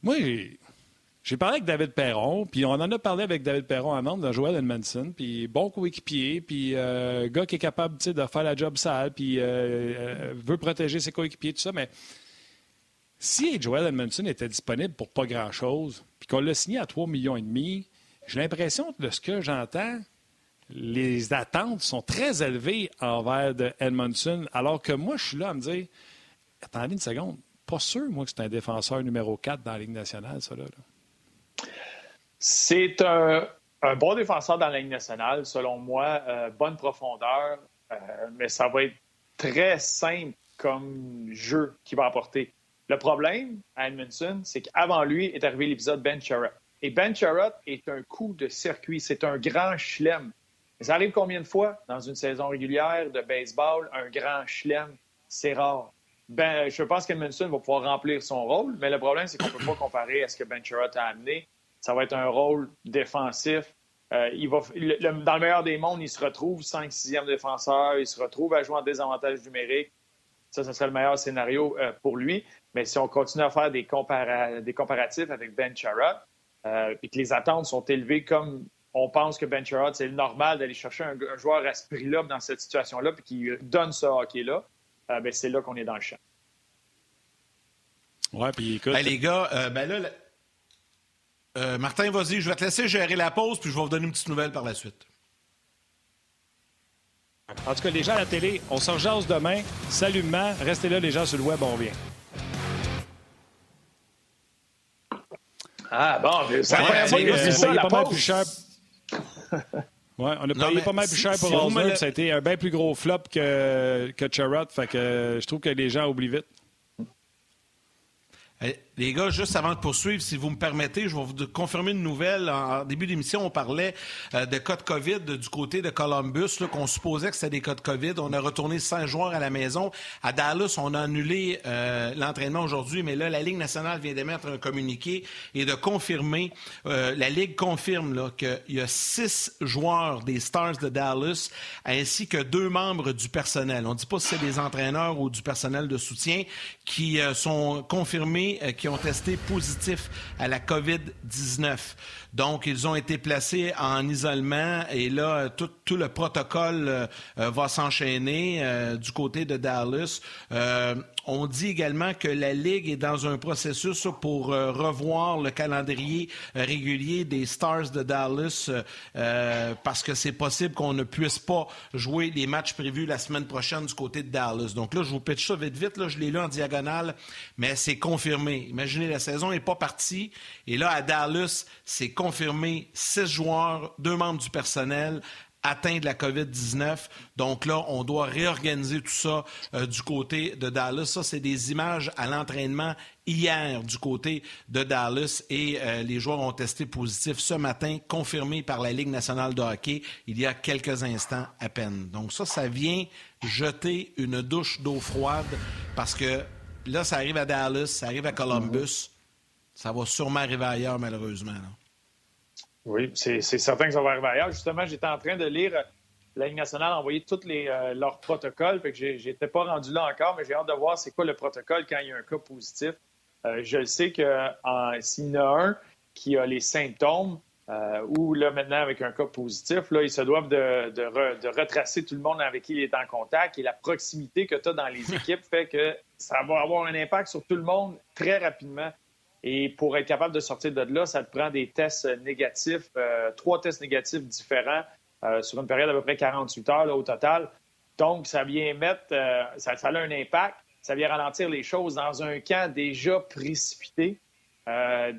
Moi, j'ai parlé avec David Perron, puis on en a parlé avec David Perron à Nantes, de Joel Edmondson, puis bon coéquipier, puis euh, gars qui est capable de faire la job sale, puis euh, euh, veut protéger ses coéquipiers, tout ça, mais si Joel Edmondson était disponible pour pas grand-chose, puis qu'on l'a signé à 3 millions j'ai l'impression de ce que j'entends, les attentes sont très élevées envers de Edmondson, alors que moi, je suis là à me dire, attendez une seconde, pas sûr, moi, que c'est un défenseur numéro 4 dans la Ligue nationale, ça, là. C'est un, bon défenseur dans la Ligue nationale, selon moi. Euh, bonne profondeur, euh, mais ça va être très simple comme jeu qu'il va apporter. Le problème à Edmondson, c'est qu'avant lui est arrivé l'épisode Ben Sherratt. Et Ben Sherratt est un coup de circuit. C'est un grand chelem. Ça arrive combien de fois dans une saison régulière de baseball, un grand chelem? C'est rare. Ben, je pense qu'Edmondson va pouvoir remplir son rôle, mais le problème, c'est qu'on ne peut pas comparer à ce que Ben Sherratt a amené ça va être un rôle défensif. Euh, il va, dans le meilleur des mondes, il se retrouve 5-6e défenseur, il se retrouve à jouer en désavantage numérique. Ça, ce serait le meilleur scénario euh, pour lui. Mais si on continue à faire des, comparatifs avec Ben Charrot, euh, et que les attentes sont élevées comme on pense que Ben Charrot, c'est normal d'aller chercher un, joueur à ce prix-là dans cette situation-là, puis qui donne ce hockey-là, ben, c'est là qu'on est dans le champ. Ouais, puis écoute. les gars, ben là, euh, Martin, vas-y, je vais te laisser gérer la pause, puis je vais vous donner une petite nouvelle par la suite. En tout cas, les gens à la télé, on s'en jase demain. Salutement. Restez là, les gens sur le web, on revient. Ah bon, ça [LAUGHS] ouais, c'est ça, pas mal plus cher. Ouais, on a payé pas mal plus cher pour si Ça a été un bien plus gros flop que, que Charrot. Fait que je trouve que les gens oublient vite. Les gars, juste avant de poursuivre, si vous me permettez, je vais vous confirmer une nouvelle. En début d'émission, on parlait euh, de cas de COVID du côté de Columbus, qu'on supposait que c'était des cas de COVID. On a retourné cinq joueurs à la maison. À Dallas, on a annulé euh, l'entraînement aujourd'hui, mais là, la Ligue nationale vient d'émettre un communiqué et de confirmer, euh, la Ligue confirme qu'il y a six joueurs des Stars de Dallas ainsi que deux membres du personnel. On ne dit pas si c'est des entraîneurs ou du personnel de soutien qui sont confirmés, ont testé positif à la COVID-19. Donc, ils ont été placés en isolement et là, tout, le protocole euh, euh, va s'enchaîner euh, du côté de Dallas. On dit également que la Ligue est dans un processus pour revoir le calendrier régulier des Stars de Dallas parce que c'est possible qu'on ne puisse pas jouer les matchs prévus la semaine prochaine du côté de Dallas. Donc là, je vous pitch ça vite vite. Là, je l'ai lu en diagonale, mais c'est confirmé. Imaginez, la saison n'est pas partie. Et là, à Dallas, c'est confirmé six joueurs, deux membres du personnel, atteint de la COVID-19. Donc là, on doit réorganiser tout ça euh, du côté de Dallas. Ça, c'est des images à l'entraînement hier du côté de Dallas et euh, les joueurs ont testé positif ce matin, confirmé par la Ligue nationale de hockey il y a quelques instants à peine. Donc ça, ça vient jeter une douche d'eau froide parce que là, ça arrive à Dallas, ça arrive à Columbus. Ça va sûrement arriver ailleurs, malheureusement. Oui, c'est certain que ça va arriver ailleurs. Justement, j'étais en train de lire euh, la Ligue nationale a envoyé tous les, euh, leurs protocoles. Fait que j'étais pas rendu là encore, mais j'ai hâte de voir c'est quoi le protocole quand il y a un cas positif. Euh, je sais que s'il y en a un qui a les symptômes, ou là maintenant avec un cas positif, là, ils se doivent de, de, retracer tout le monde avec qui il est en contact et la proximité que tu as dans les [LAUGHS] équipes fait que ça va avoir un impact sur tout le monde très rapidement. Et pour être capable de sortir de là, ça te prend des tests négatifs, euh, trois tests négatifs différents euh, sur une période d'à peu près 48 heures au total. Donc, ça vient mettre, euh, ça, a un impact, ça vient ralentir les choses dans un camp déjà précipité,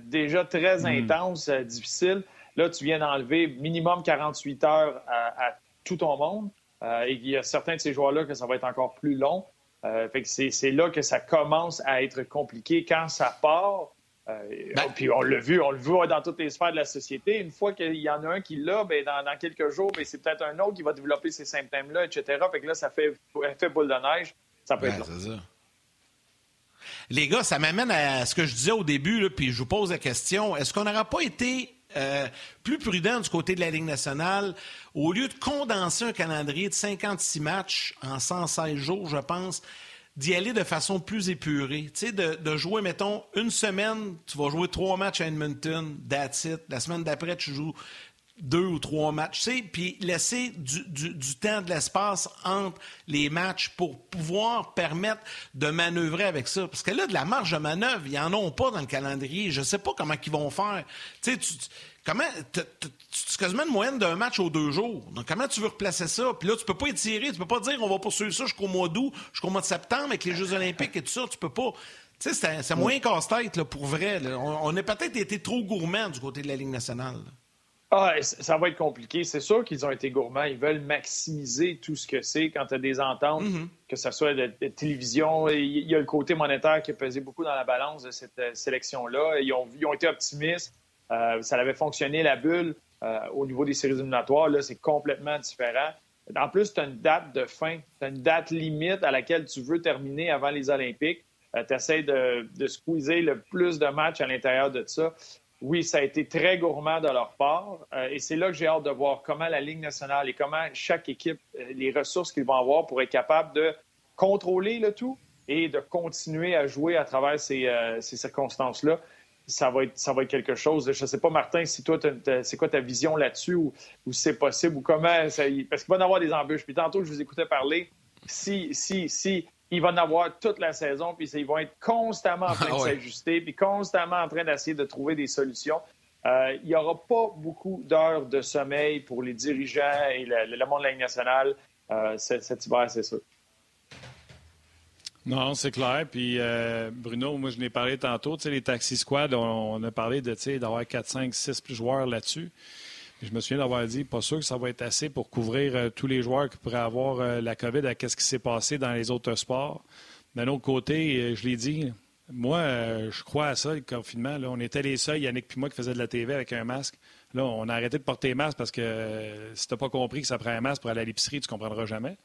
déjà très hmm. intense, difficile. Là, tu viens d'enlever minimum 48 heures à, tout ton monde. et il y a certains de ces joueurs-là que ça va être encore plus long. fait que c'est là que ça commence à être compliqué. Quand ça part, euh, ben- puis on l'a vu, on le voit dans toutes les sphères de la société. Une fois qu'il y en a un qui l'a, ben, dans, quelques jours, ben, c'est peut-être un autre qui va développer ces symptômes-là, etc. Fait que là, ça fait effet boule de neige. Ça peut être long. Les gars, ça m'amène à ce que je disais au début, puis je vous pose la question. Est-ce qu'on n'aura pas été euh, plus prudent du côté de la Ligue nationale, au lieu de condenser un calendrier de 56 matchs en 116 jours, je pense, d'y aller de façon plus épurée. Tu sais, de, jouer, mettons, une semaine, tu vas jouer trois matchs à Edmonton, that's it. La semaine d'après, tu joues deux ou trois matchs, tu sais, puis laisser du, temps, de l'espace entre les matchs pour pouvoir permettre de manœuvrer avec ça. Parce que là, de la marge de manœuvre, ils n'en ont pas dans le calendrier. Je ne sais pas comment ils vont faire. Tu sais, comment c'est quasiment une moyenne d'un match aux deux jours. Donc, comment tu veux replacer ça? Puis là, tu peux pas étirer, tu peux pas dire on va poursuivre ça jusqu'au mois d'août, jusqu'au mois de septembre avec les Jeux olympiques et tout ça. Tu peux pas. Tu sais, c'est moins casse-tête pour vrai. On, a peut-être été trop gourmand du côté de la Ligue nationale. Ah, ça va être compliqué. C'est sûr qu'ils ont été gourmands. Ils veulent maximiser tout ce que c'est quand tu as des ententes, mm-hmm. que ce soit de, télévision. Il y a le côté monétaire qui a pesé beaucoup dans la balance de cette euh, sélection-là. Ils ont, ils ont été optimistes. Euh, ça avait fonctionné, la bulle. Euh, au niveau des séries éliminatoires, là, c'est complètement différent. En plus, tu as une date de fin, tu as une date limite à laquelle tu veux terminer avant les Olympiques. Euh, tu essaies de, squeezer le plus de matchs à l'intérieur de ça. Oui, ça a été très gourmand de leur part. Et c'est là que j'ai hâte de voir comment la Ligue nationale et comment chaque équipe, les ressources qu'ils vont avoir pour être capable de contrôler le tout et de continuer à jouer à travers ces circonstances-là ça va être, ça va être quelque chose. Je ne sais pas, Martin, si toi, c'est quoi ta vision là-dessus ou, ou si c'est possible ou comment. parce qu'il va y avoir des embûches. Puis tantôt, je vous écoutais parler. Si, si, si, il va en avoir toute la saison, puis ils vont être constamment en train de ah s'ajuster, puis constamment en train d'essayer de trouver des solutions. Euh, il n'y aura pas beaucoup d'heures de sommeil pour les dirigeants et le, monde de la Ligue nationale euh, cet hiver, c'est sûr. Non, c'est clair. Puis euh, Bruno, moi je n'ai parlé tantôt, tu sais, les taxi squad, on, a parlé de d'avoir 4, 5, 6 joueurs là-dessus. Je me souviens d'avoir dit, pas sûr que ça va être assez pour couvrir euh, tous les joueurs qui pourraient avoir euh, la COVID à ce qui s'est passé dans les autres sports. D'un autre côté, je l'ai dit, moi, je crois à ça, le confinement. Là. On était les seuls, Yannick puis moi, qui faisaient de la TV avec un masque. Là, on a arrêté de porter masque parce que si tu n'as pas compris que ça prend un masque pour aller à l'épicerie, tu ne comprendras jamais.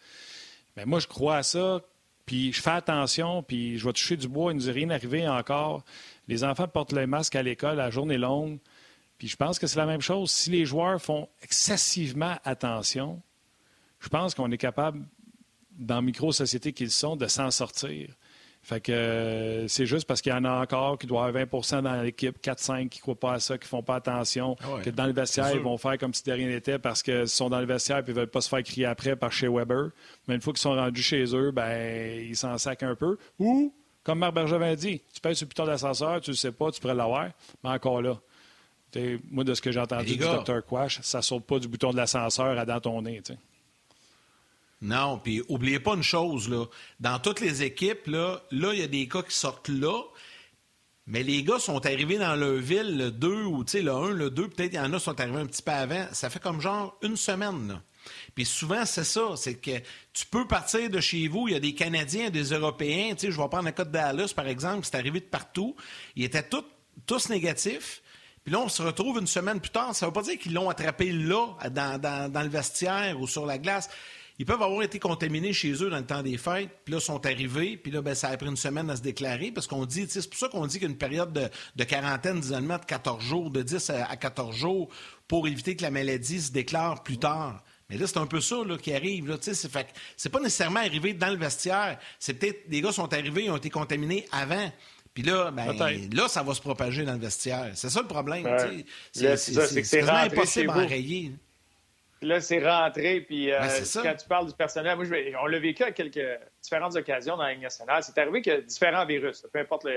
Mais moi, je crois à ça puis je fais attention, puis je vais toucher du bois, il ne nous est rien arrivé encore. Les enfants portent le masque à l'école, la journée longue. Puis je pense que c'est la même chose. Si les joueurs font excessivement attention, je pense qu'on est capable, dans micro-sociétés qu'ils sont, de s'en sortir. Fait que euh, c'est juste parce qu'il y en a encore qui doivent avoir 20% dans l'équipe, 4-5 qui ne croient pas à ça, qui ne font pas attention, ah que dans le vestiaire, ils vont faire comme si de rien n'était parce qu'ils sont dans le vestiaire et ils ne veulent pas se faire crier après par chez Weber. Mais une fois qu'ils sont rendus chez eux, ben ils s'en sacent un peu. Ou, comme Marc Bergevin dit, tu payes sur le bouton d'ascenseur, tu ne sais pas, tu pourrais l'avoir, mais encore là. Moi, de ce que j'ai entendu du Dr. Quash, ça ne saute pas du bouton de l'ascenseur à dans ton nez. Non, puis oubliez pas une chose, là. Dans toutes les équipes, là, là, il y a des cas qui sortent là, mais les gars sont arrivés dans leur ville le 2 ou le 1, le 2, peut-être il y en a qui sont arrivés un petit peu avant. Ça fait comme genre une semaine, là. Puis souvent, c'est ça, c'est que tu peux partir de chez vous, il y a des Canadiens, des Européens, tu sais, je vais prendre le cas de Dallas, par exemple, c'est arrivé de partout, ils étaient tous, tous négatifs, puis là, on se retrouve une semaine plus tard, ça ne veut pas dire qu'ils l'ont attrapé là, dans, dans, dans le vestiaire ou sur la glace, ils peuvent avoir été contaminés chez eux dans le temps des fêtes, puis là, sont arrivés, puis là, ben, ça a pris une semaine à se déclarer, parce qu'on dit, c'est pour ça qu'on dit qu'une période de, de quarantaine, d'isolement de 14 jours, de 10 à 14 jours, pour éviter que la maladie se déclare plus tard. Mais là, c'est un peu ça là, qui arrive. Là, c'est, fait, c'est pas nécessairement arrivé dans le vestiaire. C'est peut-être des gars sont arrivés, ils ont été contaminés avant. Puis là, ben, là, ça va se propager dans le vestiaire. C'est ça le problème. C'est, c'est, c'est, impossible à enrayer là, c'est rentré. Puis euh, quand tu parles du personnel, moi, on l'a vécu à quelques différentes occasions dans la Ligue nationale. C'est arrivé que différents virus, peu importe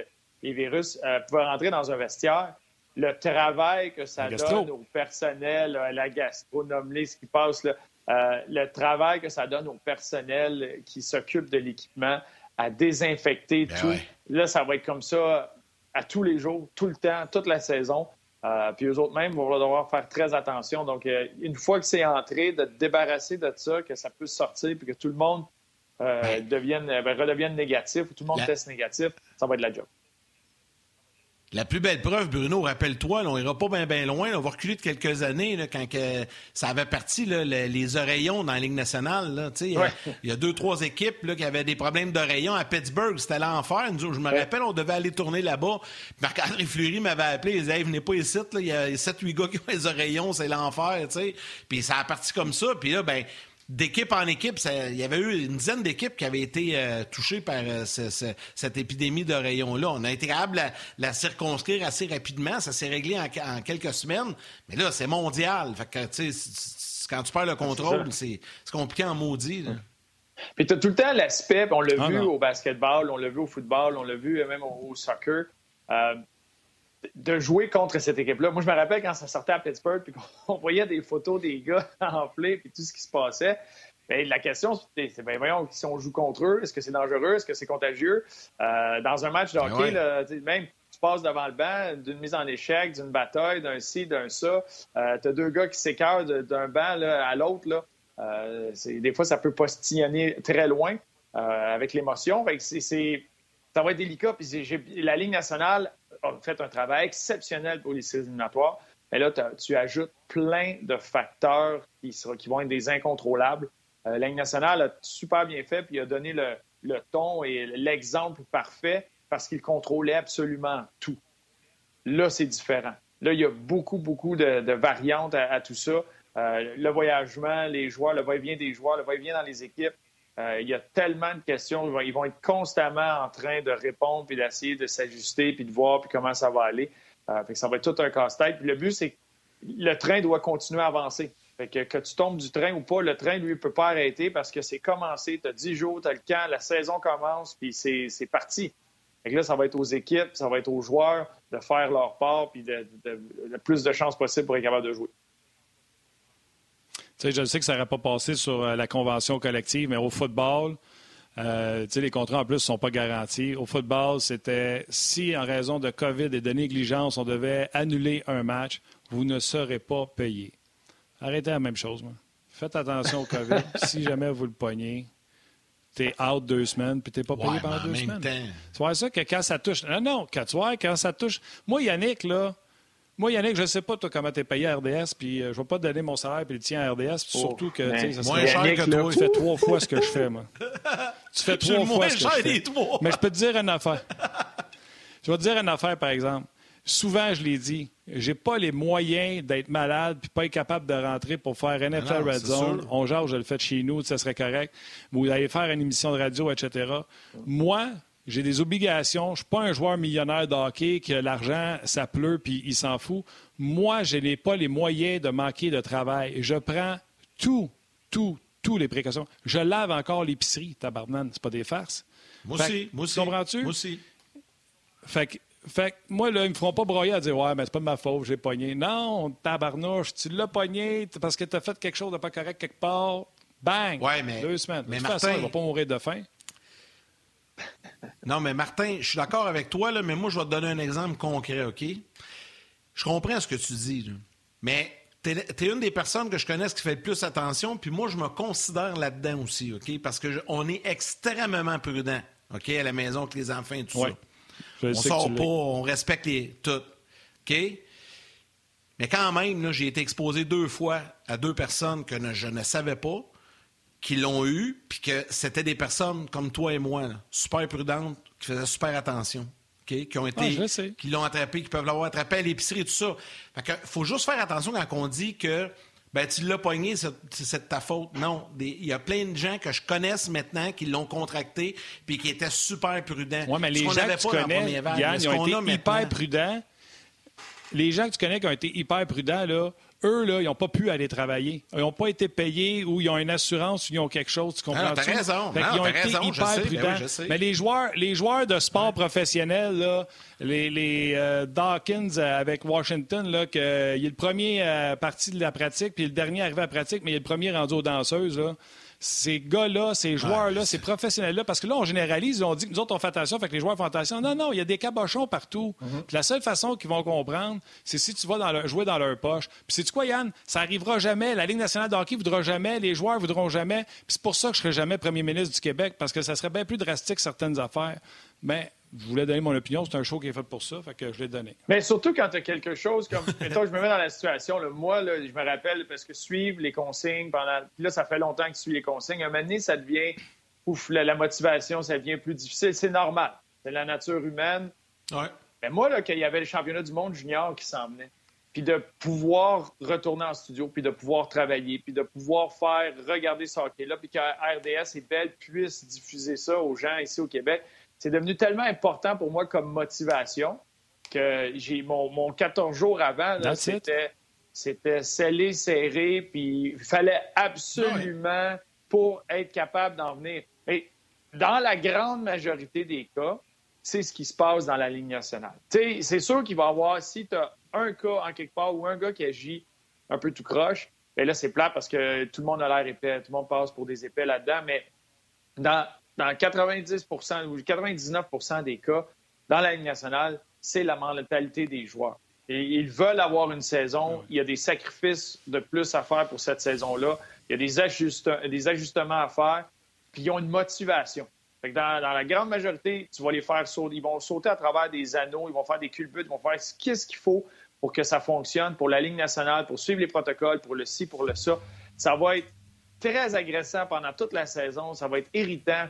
les virus, euh, pouvaient rentrer dans un vestiaire. Le travail que ça donne au personnel, à la gastronomie, ce qui passe, là, euh, le travail que ça donne au personnel qui s'occupe de l'équipement, à désinfecter ben tout. Là, ça va être comme ça à tous les jours, tout le temps, toute la saison. Euh, puis eux autres même vont devoir faire très attention. Donc, euh, une fois que c'est entré, de te débarrasser de ça, que ça peut sortir, puis que tout le monde euh, devienne, ben, redevienne négatif, ou tout le monde teste négatif, ça va être la job. La plus belle preuve, Bruno, rappelle-toi, on ira pas bien loin, on va reculer de quelques années quand ça avait parti les oreillons dans la Ligue nationale. Il y, a deux, trois équipes qui avaient des problèmes d'oreillons à Pittsburgh, c'était l'enfer. Je me rappelle, on devait aller tourner là-bas. Marc-André Fleury m'avait appelé, il disait venez pas ici, il y a sept, huit gars qui ont les oreillons, c'est l'enfer. Puis ça a parti comme ça, puis là, ben d'équipe en équipe, il y avait eu une dizaine d'équipes qui avaient été euh, touchées par euh, cette épidémie de rayons-là. On a été capable de la, circonscrire assez rapidement. Ça s'est réglé en, quelques semaines. Mais là, c'est mondial. Fait que, quand tu perds le contrôle, c'est compliqué en maudit. Puis tu as tout le temps l'aspect, on l'a ah, vu au basketball, on l'a vu au football, on l'a vu même au, soccer. Euh, de jouer contre cette équipe-là. Moi, je me rappelle quand ça sortait à Pittsburgh, puis qu'on [LAUGHS] voyait des photos des gars [LAUGHS] enflés, puis tout ce qui se passait. Bien, la question, c'est, ben, voyons, si on joue contre eux, est-ce que c'est dangereux? Est-ce que c'est contagieux? Euh, dans un match de ben hockey, même tu passes devant le banc d'une mise en échec, d'une bataille, d'un ci, d'un ça. Euh, tu as deux gars qui s'écartent d'un banc à l'autre. Euh, des fois, ça peut postillonner très loin avec l'émotion. Ça va être délicat. Puis la Ligue nationale fait un travail exceptionnel pour les séries éliminatoires. Mais là, tu ajoutes plein de facteurs qui, vont être des incontrôlables. Euh, nationale a super bien fait, puis a donné le, ton et l'exemple parfait parce qu'il contrôlait absolument tout. Là, c'est différent. Là, il y a beaucoup, beaucoup de, variantes à, tout ça. Euh, le voyagement, les joueurs, le va-et-vient des joueurs, le va-et-vient dans les équipes. Euh, il y a tellement de questions. Ils vont être constamment en train de répondre puis d'essayer de s'ajuster puis de voir puis comment ça va aller. Euh, ça va être tout un casse-tête. le but, c'est que le train doit continuer à avancer. Fait que, que tu tombes du train ou pas, le train, lui, ne peut pas arrêter parce que c'est commencé. Tu as 10 jours, tu as le camp, la saison commence, puis c'est parti. Fait là, ça va être aux équipes, ça va être aux joueurs de faire leur part, puis de, le plus de chances possible pour être capable de jouer je sais que ça n'aurait pas passé sur euh, la convention collective, mais au football, euh, les contrats en plus ne sont pas garantis. Au football, c'était si en raison de COVID et de négligence, on devait annuler un match, vous ne serez pas payé. Arrêtez la même chose. Moi. Faites attention au COVID. [LAUGHS] si jamais vous le pognez, t'es out deux semaines, puis t'es pas payé pendant deux semaines. Tu vois ça que quand ça touche. Non, non, quand tu vois, quand ça touche. Moi, Yannick, là, moi, Yannick, je ne sais pas toi comment tu es payé à RDS, puis euh, je ne vais pas te donner mon salaire puis le tien à RDS, surtout que ça serait cher que toi. Tu fais trois fois ce que je fais, moi. [LAUGHS] Tu fais trois fois ce que je fais. Mais je peux te dire une affaire. je vais te dire une affaire, par exemple. Souvent, je l'ai dit, j'ai pas les moyens d'être malade puis pas être capable de rentrer pour faire NFL Red Zone. On genre, je le fais chez nous, ça serait correct. Vous allez faire une émission de radio, etc. Moi, j'ai des obligations. Je ne suis pas un joueur millionnaire de hockey que l'argent, ça pleut puis il s'en fout. Moi, je n'ai pas les moyens de manquer de travail. Je prends tout, tout, tous les précautions. Je lave encore l'épicerie, tabarnane. C'est pas des farces. Moi aussi, moi aussi. Comprends-tu? Moi aussi. Fait que, fait moi, là, ils me feront pas broyer à dire Ouais, mais c'est pas de ma faute, j'ai pogné. Non, tabarnouche, tu l'as pogné parce que tu as fait quelque chose de pas correct quelque part. Bang! Ouais, mais, Deux semaines. Mais de toute Martin, façon, va pas mourir de faim. Non, mais Martin, je suis d'accord avec toi, mais moi, je vais te donner un exemple concret, OK? Je comprends ce que tu dis, mais tu es, une des personnes que je connaisse qui fait le plus attention, puis moi, je me considère là-dedans aussi, OK? Parce qu'on est extrêmement prudent, OK, à la maison avec les enfants et tout ça. on sort pas, on respecte les, tout, OK? Mais quand même, j'ai été exposé deux fois à deux personnes que je ne savais pas, qui l'ont eu, puis que c'était des personnes comme toi et moi, super prudentes, qui faisaient super attention. qui ont été, qui l'ont attrapé, qui peuvent l'avoir attrapé à l'épicerie et tout ça. Fait faut juste faire attention quand on dit que ben, tu l'as pogné, c'est de ta faute. Non, il y a plein de gens que je connaisse maintenant qui l'ont contracté puis qui étaient super prudents. Oui, mais les gens que tu connais, Yann, ils ont été hyper prudents. Les gens que tu connais qui ont été hyper prudents, là, eux, là, ils n'ont pas pu aller travailler. Ils n'ont pas été payés ou ils ont une assurance ou ils ont quelque chose. Tu comprends? Raison. ils ont été raison, hyper ben prudents. Mais les joueurs, les joueurs de sport professionnels, là, les, les euh, Dawkins avec Washington, là, que, il est le premier euh, parti de la pratique, puis le dernier arrivé à la pratique, mais il est le premier rendu aux danseuses. Là ces gars-là, ces joueurs-là, ces professionnels-là, parce que là, on généralise, on dit que nous autres, on fait attention, fait que les joueurs font attention. Non, non, il y a des cabochons partout. Mhm. La seule façon qu'ils vont comprendre, c'est si tu vas dans jouer dans leur poche. Puis c'est quoi, Yann? Ça arrivera jamais. La Ligue nationale de hockey ne voudra jamais, les joueurs ne voudront jamais. Puis c'est pour ça que je ne serai jamais premier ministre du Québec, parce que ça serait bien plus drastique certaines affaires. Mais je voulais donner mon opinion. C'est un show qui est fait pour ça, fait que je l'ai donné. Mais surtout quand tu as quelque chose comme. [LAUGHS] Mettons, je me mets dans la situation. moi, là, je me rappelle, parce que suivre les consignes pendant. Puis là, ça fait longtemps que tu suis les consignes. Un moment donné, ça devient. Ouf, la, motivation, ça devient plus difficile. C'est normal. C'est la nature humaine. Ouais. Mais moi, là, qu'il y avait le championnat du monde junior qui s'en venait, puis de pouvoir retourner en studio, puis de pouvoir travailler, puis de pouvoir faire regarder ce hockey-là, puis que RDS et Belle puissent diffuser ça aux gens ici au Québec c'est devenu tellement important pour moi comme motivation que j'ai mon, mon 14 jours avant, c'était, c'était scellé, serré, puis il fallait absolument pour être capable d'en venir. Et dans la grande majorité des cas, c'est ce qui se passe dans la ligne nationale. c'est sûr qu'il va y avoir, si tu as un cas en quelque part ou un gars qui agit un peu tout croche, bien là, c'est plat parce que tout le monde a l'air épais, tout le monde passe pour des épais là-dedans, mais dans, dans 90 ou 99% des cas, dans la Ligue nationale, c'est la mentalité des joueurs. Et ils veulent avoir une saison. Il y a des sacrifices de plus à faire pour cette saison-là. Il y a des, des ajustements à faire. Puis ils ont une motivation. dans, la grande majorité, tu vas les faire sauter. Ils vont sauter à travers des anneaux, ils vont faire des culbutes, ils vont faire ce qu'il faut pour que ça fonctionne, pour la Ligue nationale, pour suivre les protocoles, pour le ci, pour le ça. Ça va être très agressant pendant toute la saison. Ça va être irritant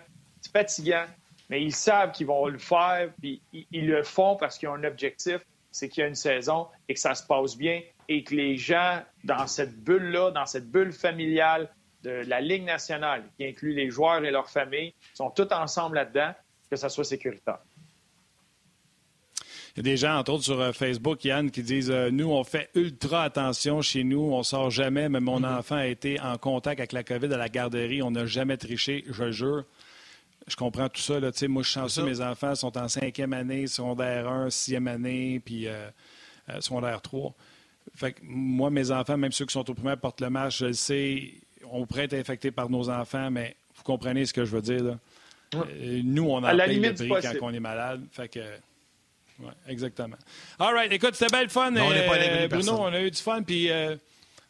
c'est fatigant, mais ils savent qu'ils vont le faire, puis ils, le font parce qu'ils ont un objectif, c'est qu'il y a une saison et que ça se passe bien et que les gens dans cette bulle-là, dans cette bulle familiale de la Ligue nationale, qui inclut les joueurs et leurs familles, sont tous ensemble là-dedans, que ça soit sécuritaire. Il y a des gens, entre autres, sur euh, Facebook, Yann, qui disent euh, Nous, on fait ultra attention chez nous, on sort jamais, mais mon mm-hmm. enfant a été en contact avec la COVID à la garderie, on n'a jamais triché, je jure je comprends tout ça. Là. Moi, je suis chanceux, mes enfants sont en cinquième année, secondaire 1, sixième année, puis euh, euh, secondaire 3. Fait que moi, mes enfants, même ceux qui sont au primaire, portent le masque, je le sais, on pourrait être infecté par nos enfants, mais vous comprenez ce que je veux dire. Là. Euh, nous, on a paye le prix quand on est malade. Fait que, ouais, exactement. All right, écoute, c'était belle fun, Bruno. On a eu du fun, puis...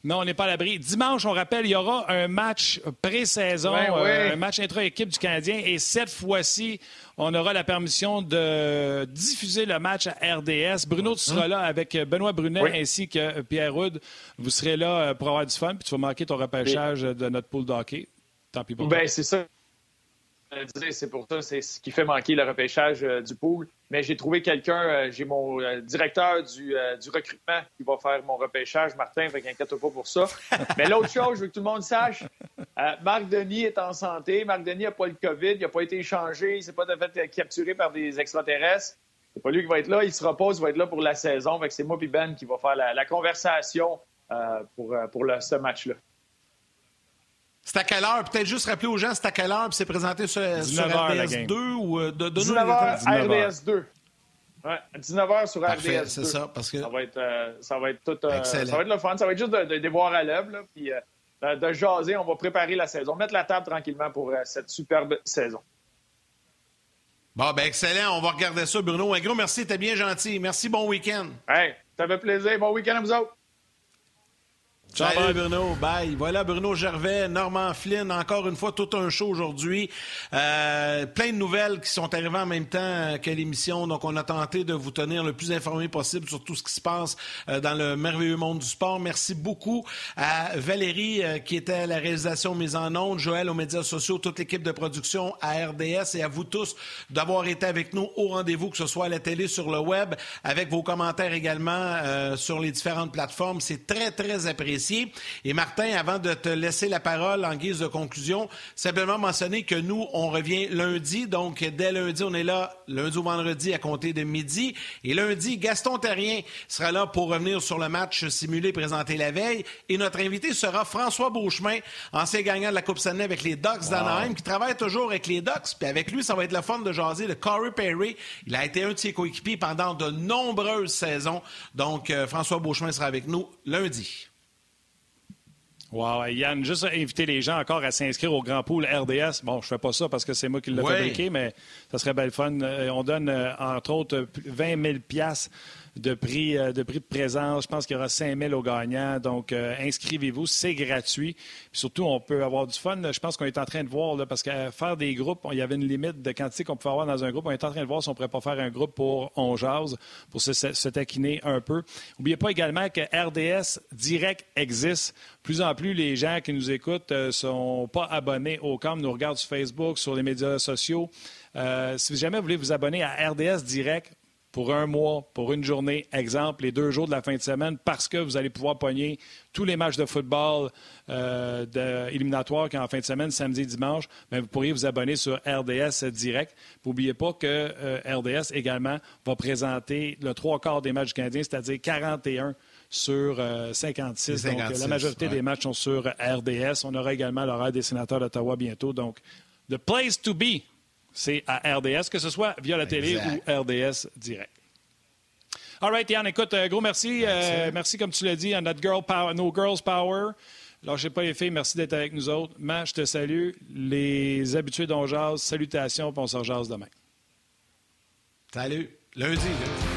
Non, on n'est pas à l'abri. Dimanche, on rappelle, il y aura un match pré-saison, euh, un match intra-équipe du Canadien. Et cette fois-ci, on aura la permission de diffuser le match à RDS. Bruno, tu seras là avec Benoît Brunet ainsi que Pierre Rude. Vous serez là euh, pour avoir du fun, puis tu vas marquer ton repêchage de notre pool d'hockey. Tant pis pour ben, C'est ça. C'est pour ça, c'est ce qui fait manquer le repêchage euh, du pool. Mais j'ai trouvé quelqu'un, euh, j'ai mon euh, directeur du, du, recrutement qui va faire mon repêchage, Martin, fait qu'inquiète pas pour ça. [LAUGHS] Mais l'autre chose, je veux que tout le monde sache, Marc Denis est en santé. Marc Denis n'a pas le COVID, il n'a pas été échangé, il ne s'est pas fait capturé par des extraterrestres. C'est pas lui qui va être là, il se repose, il va être là pour la saison. Fait que c'est moi et Ben qui va faire la, conversation pour, pour ce match-là. C'est à quelle heure? Peut-être juste rappeler aux gens, c'est à quelle heure? Puis c'est présenté sur, RDS 2 ou euh, de, de 19h, RDS 2. Ouais, 19h sur Parfait, RDS 2. C'est ça, parce que... Ça va être, euh, ça va être tout... Euh, ça va être le fun. Ça va être juste de, de, de voir à l'œuvre, puis de jaser. On va préparer la saison. Mettre la table tranquillement pour cette superbe saison. Bon, ben excellent. On va regarder ça, Bruno. Un gros merci. T'es bien gentil. Merci. Bon week-end. Hey, ça fait plaisir. Bon week-end à vous autres. Salut Bruno, bye. Voilà Bruno Gervais, Normand Flynn, encore une fois tout un show aujourd'hui. Euh, plein de nouvelles qui sont arrivées en même temps que l'émission, donc on a tenté de vous tenir le plus informé possible sur tout ce qui se passe euh, dans le merveilleux monde du sport. Merci beaucoup à Valérie euh, qui était à la réalisation mise en onde, Joël aux médias sociaux, toute l'équipe de production à RDS et à vous tous d'avoir été avec nous au rendez-vous, que ce soit à la télé, sur le web, avec vos commentaires également sur les différentes plateformes. C'est très, très apprécié. Et Martin, avant de te laisser la parole en guise de conclusion, simplement mentionner que nous, on revient lundi. Donc, dès lundi, on est là, lundi ou vendredi, à compter de midi. Et lundi, Gaston Terrien sera là pour revenir sur le match simulé présenté la veille. Et notre invité sera François Beauchemin, ancien gagnant de la Coupe Stanley avec les Ducks d'Anaheim, qui travaille toujours avec les Ducks. Puis avec lui, ça va être le fun de jaser de Corey Perry. Il a été un de ses coéquipiers pendant de nombreuses saisons. Donc, euh, François Beauchemin sera avec nous lundi. Wow, Yann, juste inviter les gens encore à s'inscrire au Grand Pool RDS. Bon, je fais pas ça parce que c'est moi qui l'ai fabriqué, mais ça serait belle fun. Euh, on donne, euh, entre autres, 20 000 de prix, euh, de prix de présence. Je pense qu'il y aura 5 000 aux gagnants. Donc, euh, inscrivez-vous, c'est gratuit. surtout, on peut avoir du fun. Je pense qu'on est en train de voir, parce qu'à faire des groupes, il y avait une limite de quantité qu'on pouvait avoir dans un groupe. On est en train de voir si on ne pourrait pas faire un groupe pour On Jase, pour se, taquiner un peu. N'oubliez pas également que RDS Direct existe. Plus en plus, les gens qui nous écoutent ne euh, sont pas abonnés au COM, nous regardent sur Facebook, sur les médias sociaux. si jamais vous voulez vous abonner à RDS Direct, pour un mois, pour une journée, exemple, les deux jours de la fin de semaine, parce que vous allez pouvoir pogner tous les matchs de football euh, de, éliminatoires qui en fin de semaine, samedi et dimanche, mais vous pourriez vous abonner sur RDS Direct. N'oubliez pas que euh, RDS également va présenter le trois quarts des matchs canadiens, c'est-à-dire 41 sur 56. Euh, donc, la majorité des matchs sont sur RDS. On aura également l'horaire des sénateurs d'Ottawa bientôt. Donc, the place to be c'est à RDS, que ce soit via la télé ou RDS direct. All right, Yann, écoute, euh, gros merci. Euh, merci, comme tu l'as dit, à notre girl power, No Girls Power. sais pas les filles, merci d'être avec nous autres. Ma, je te salue. Les habitués d'On salutations, puis on se rejase demain. Salut. Lundi, lundi.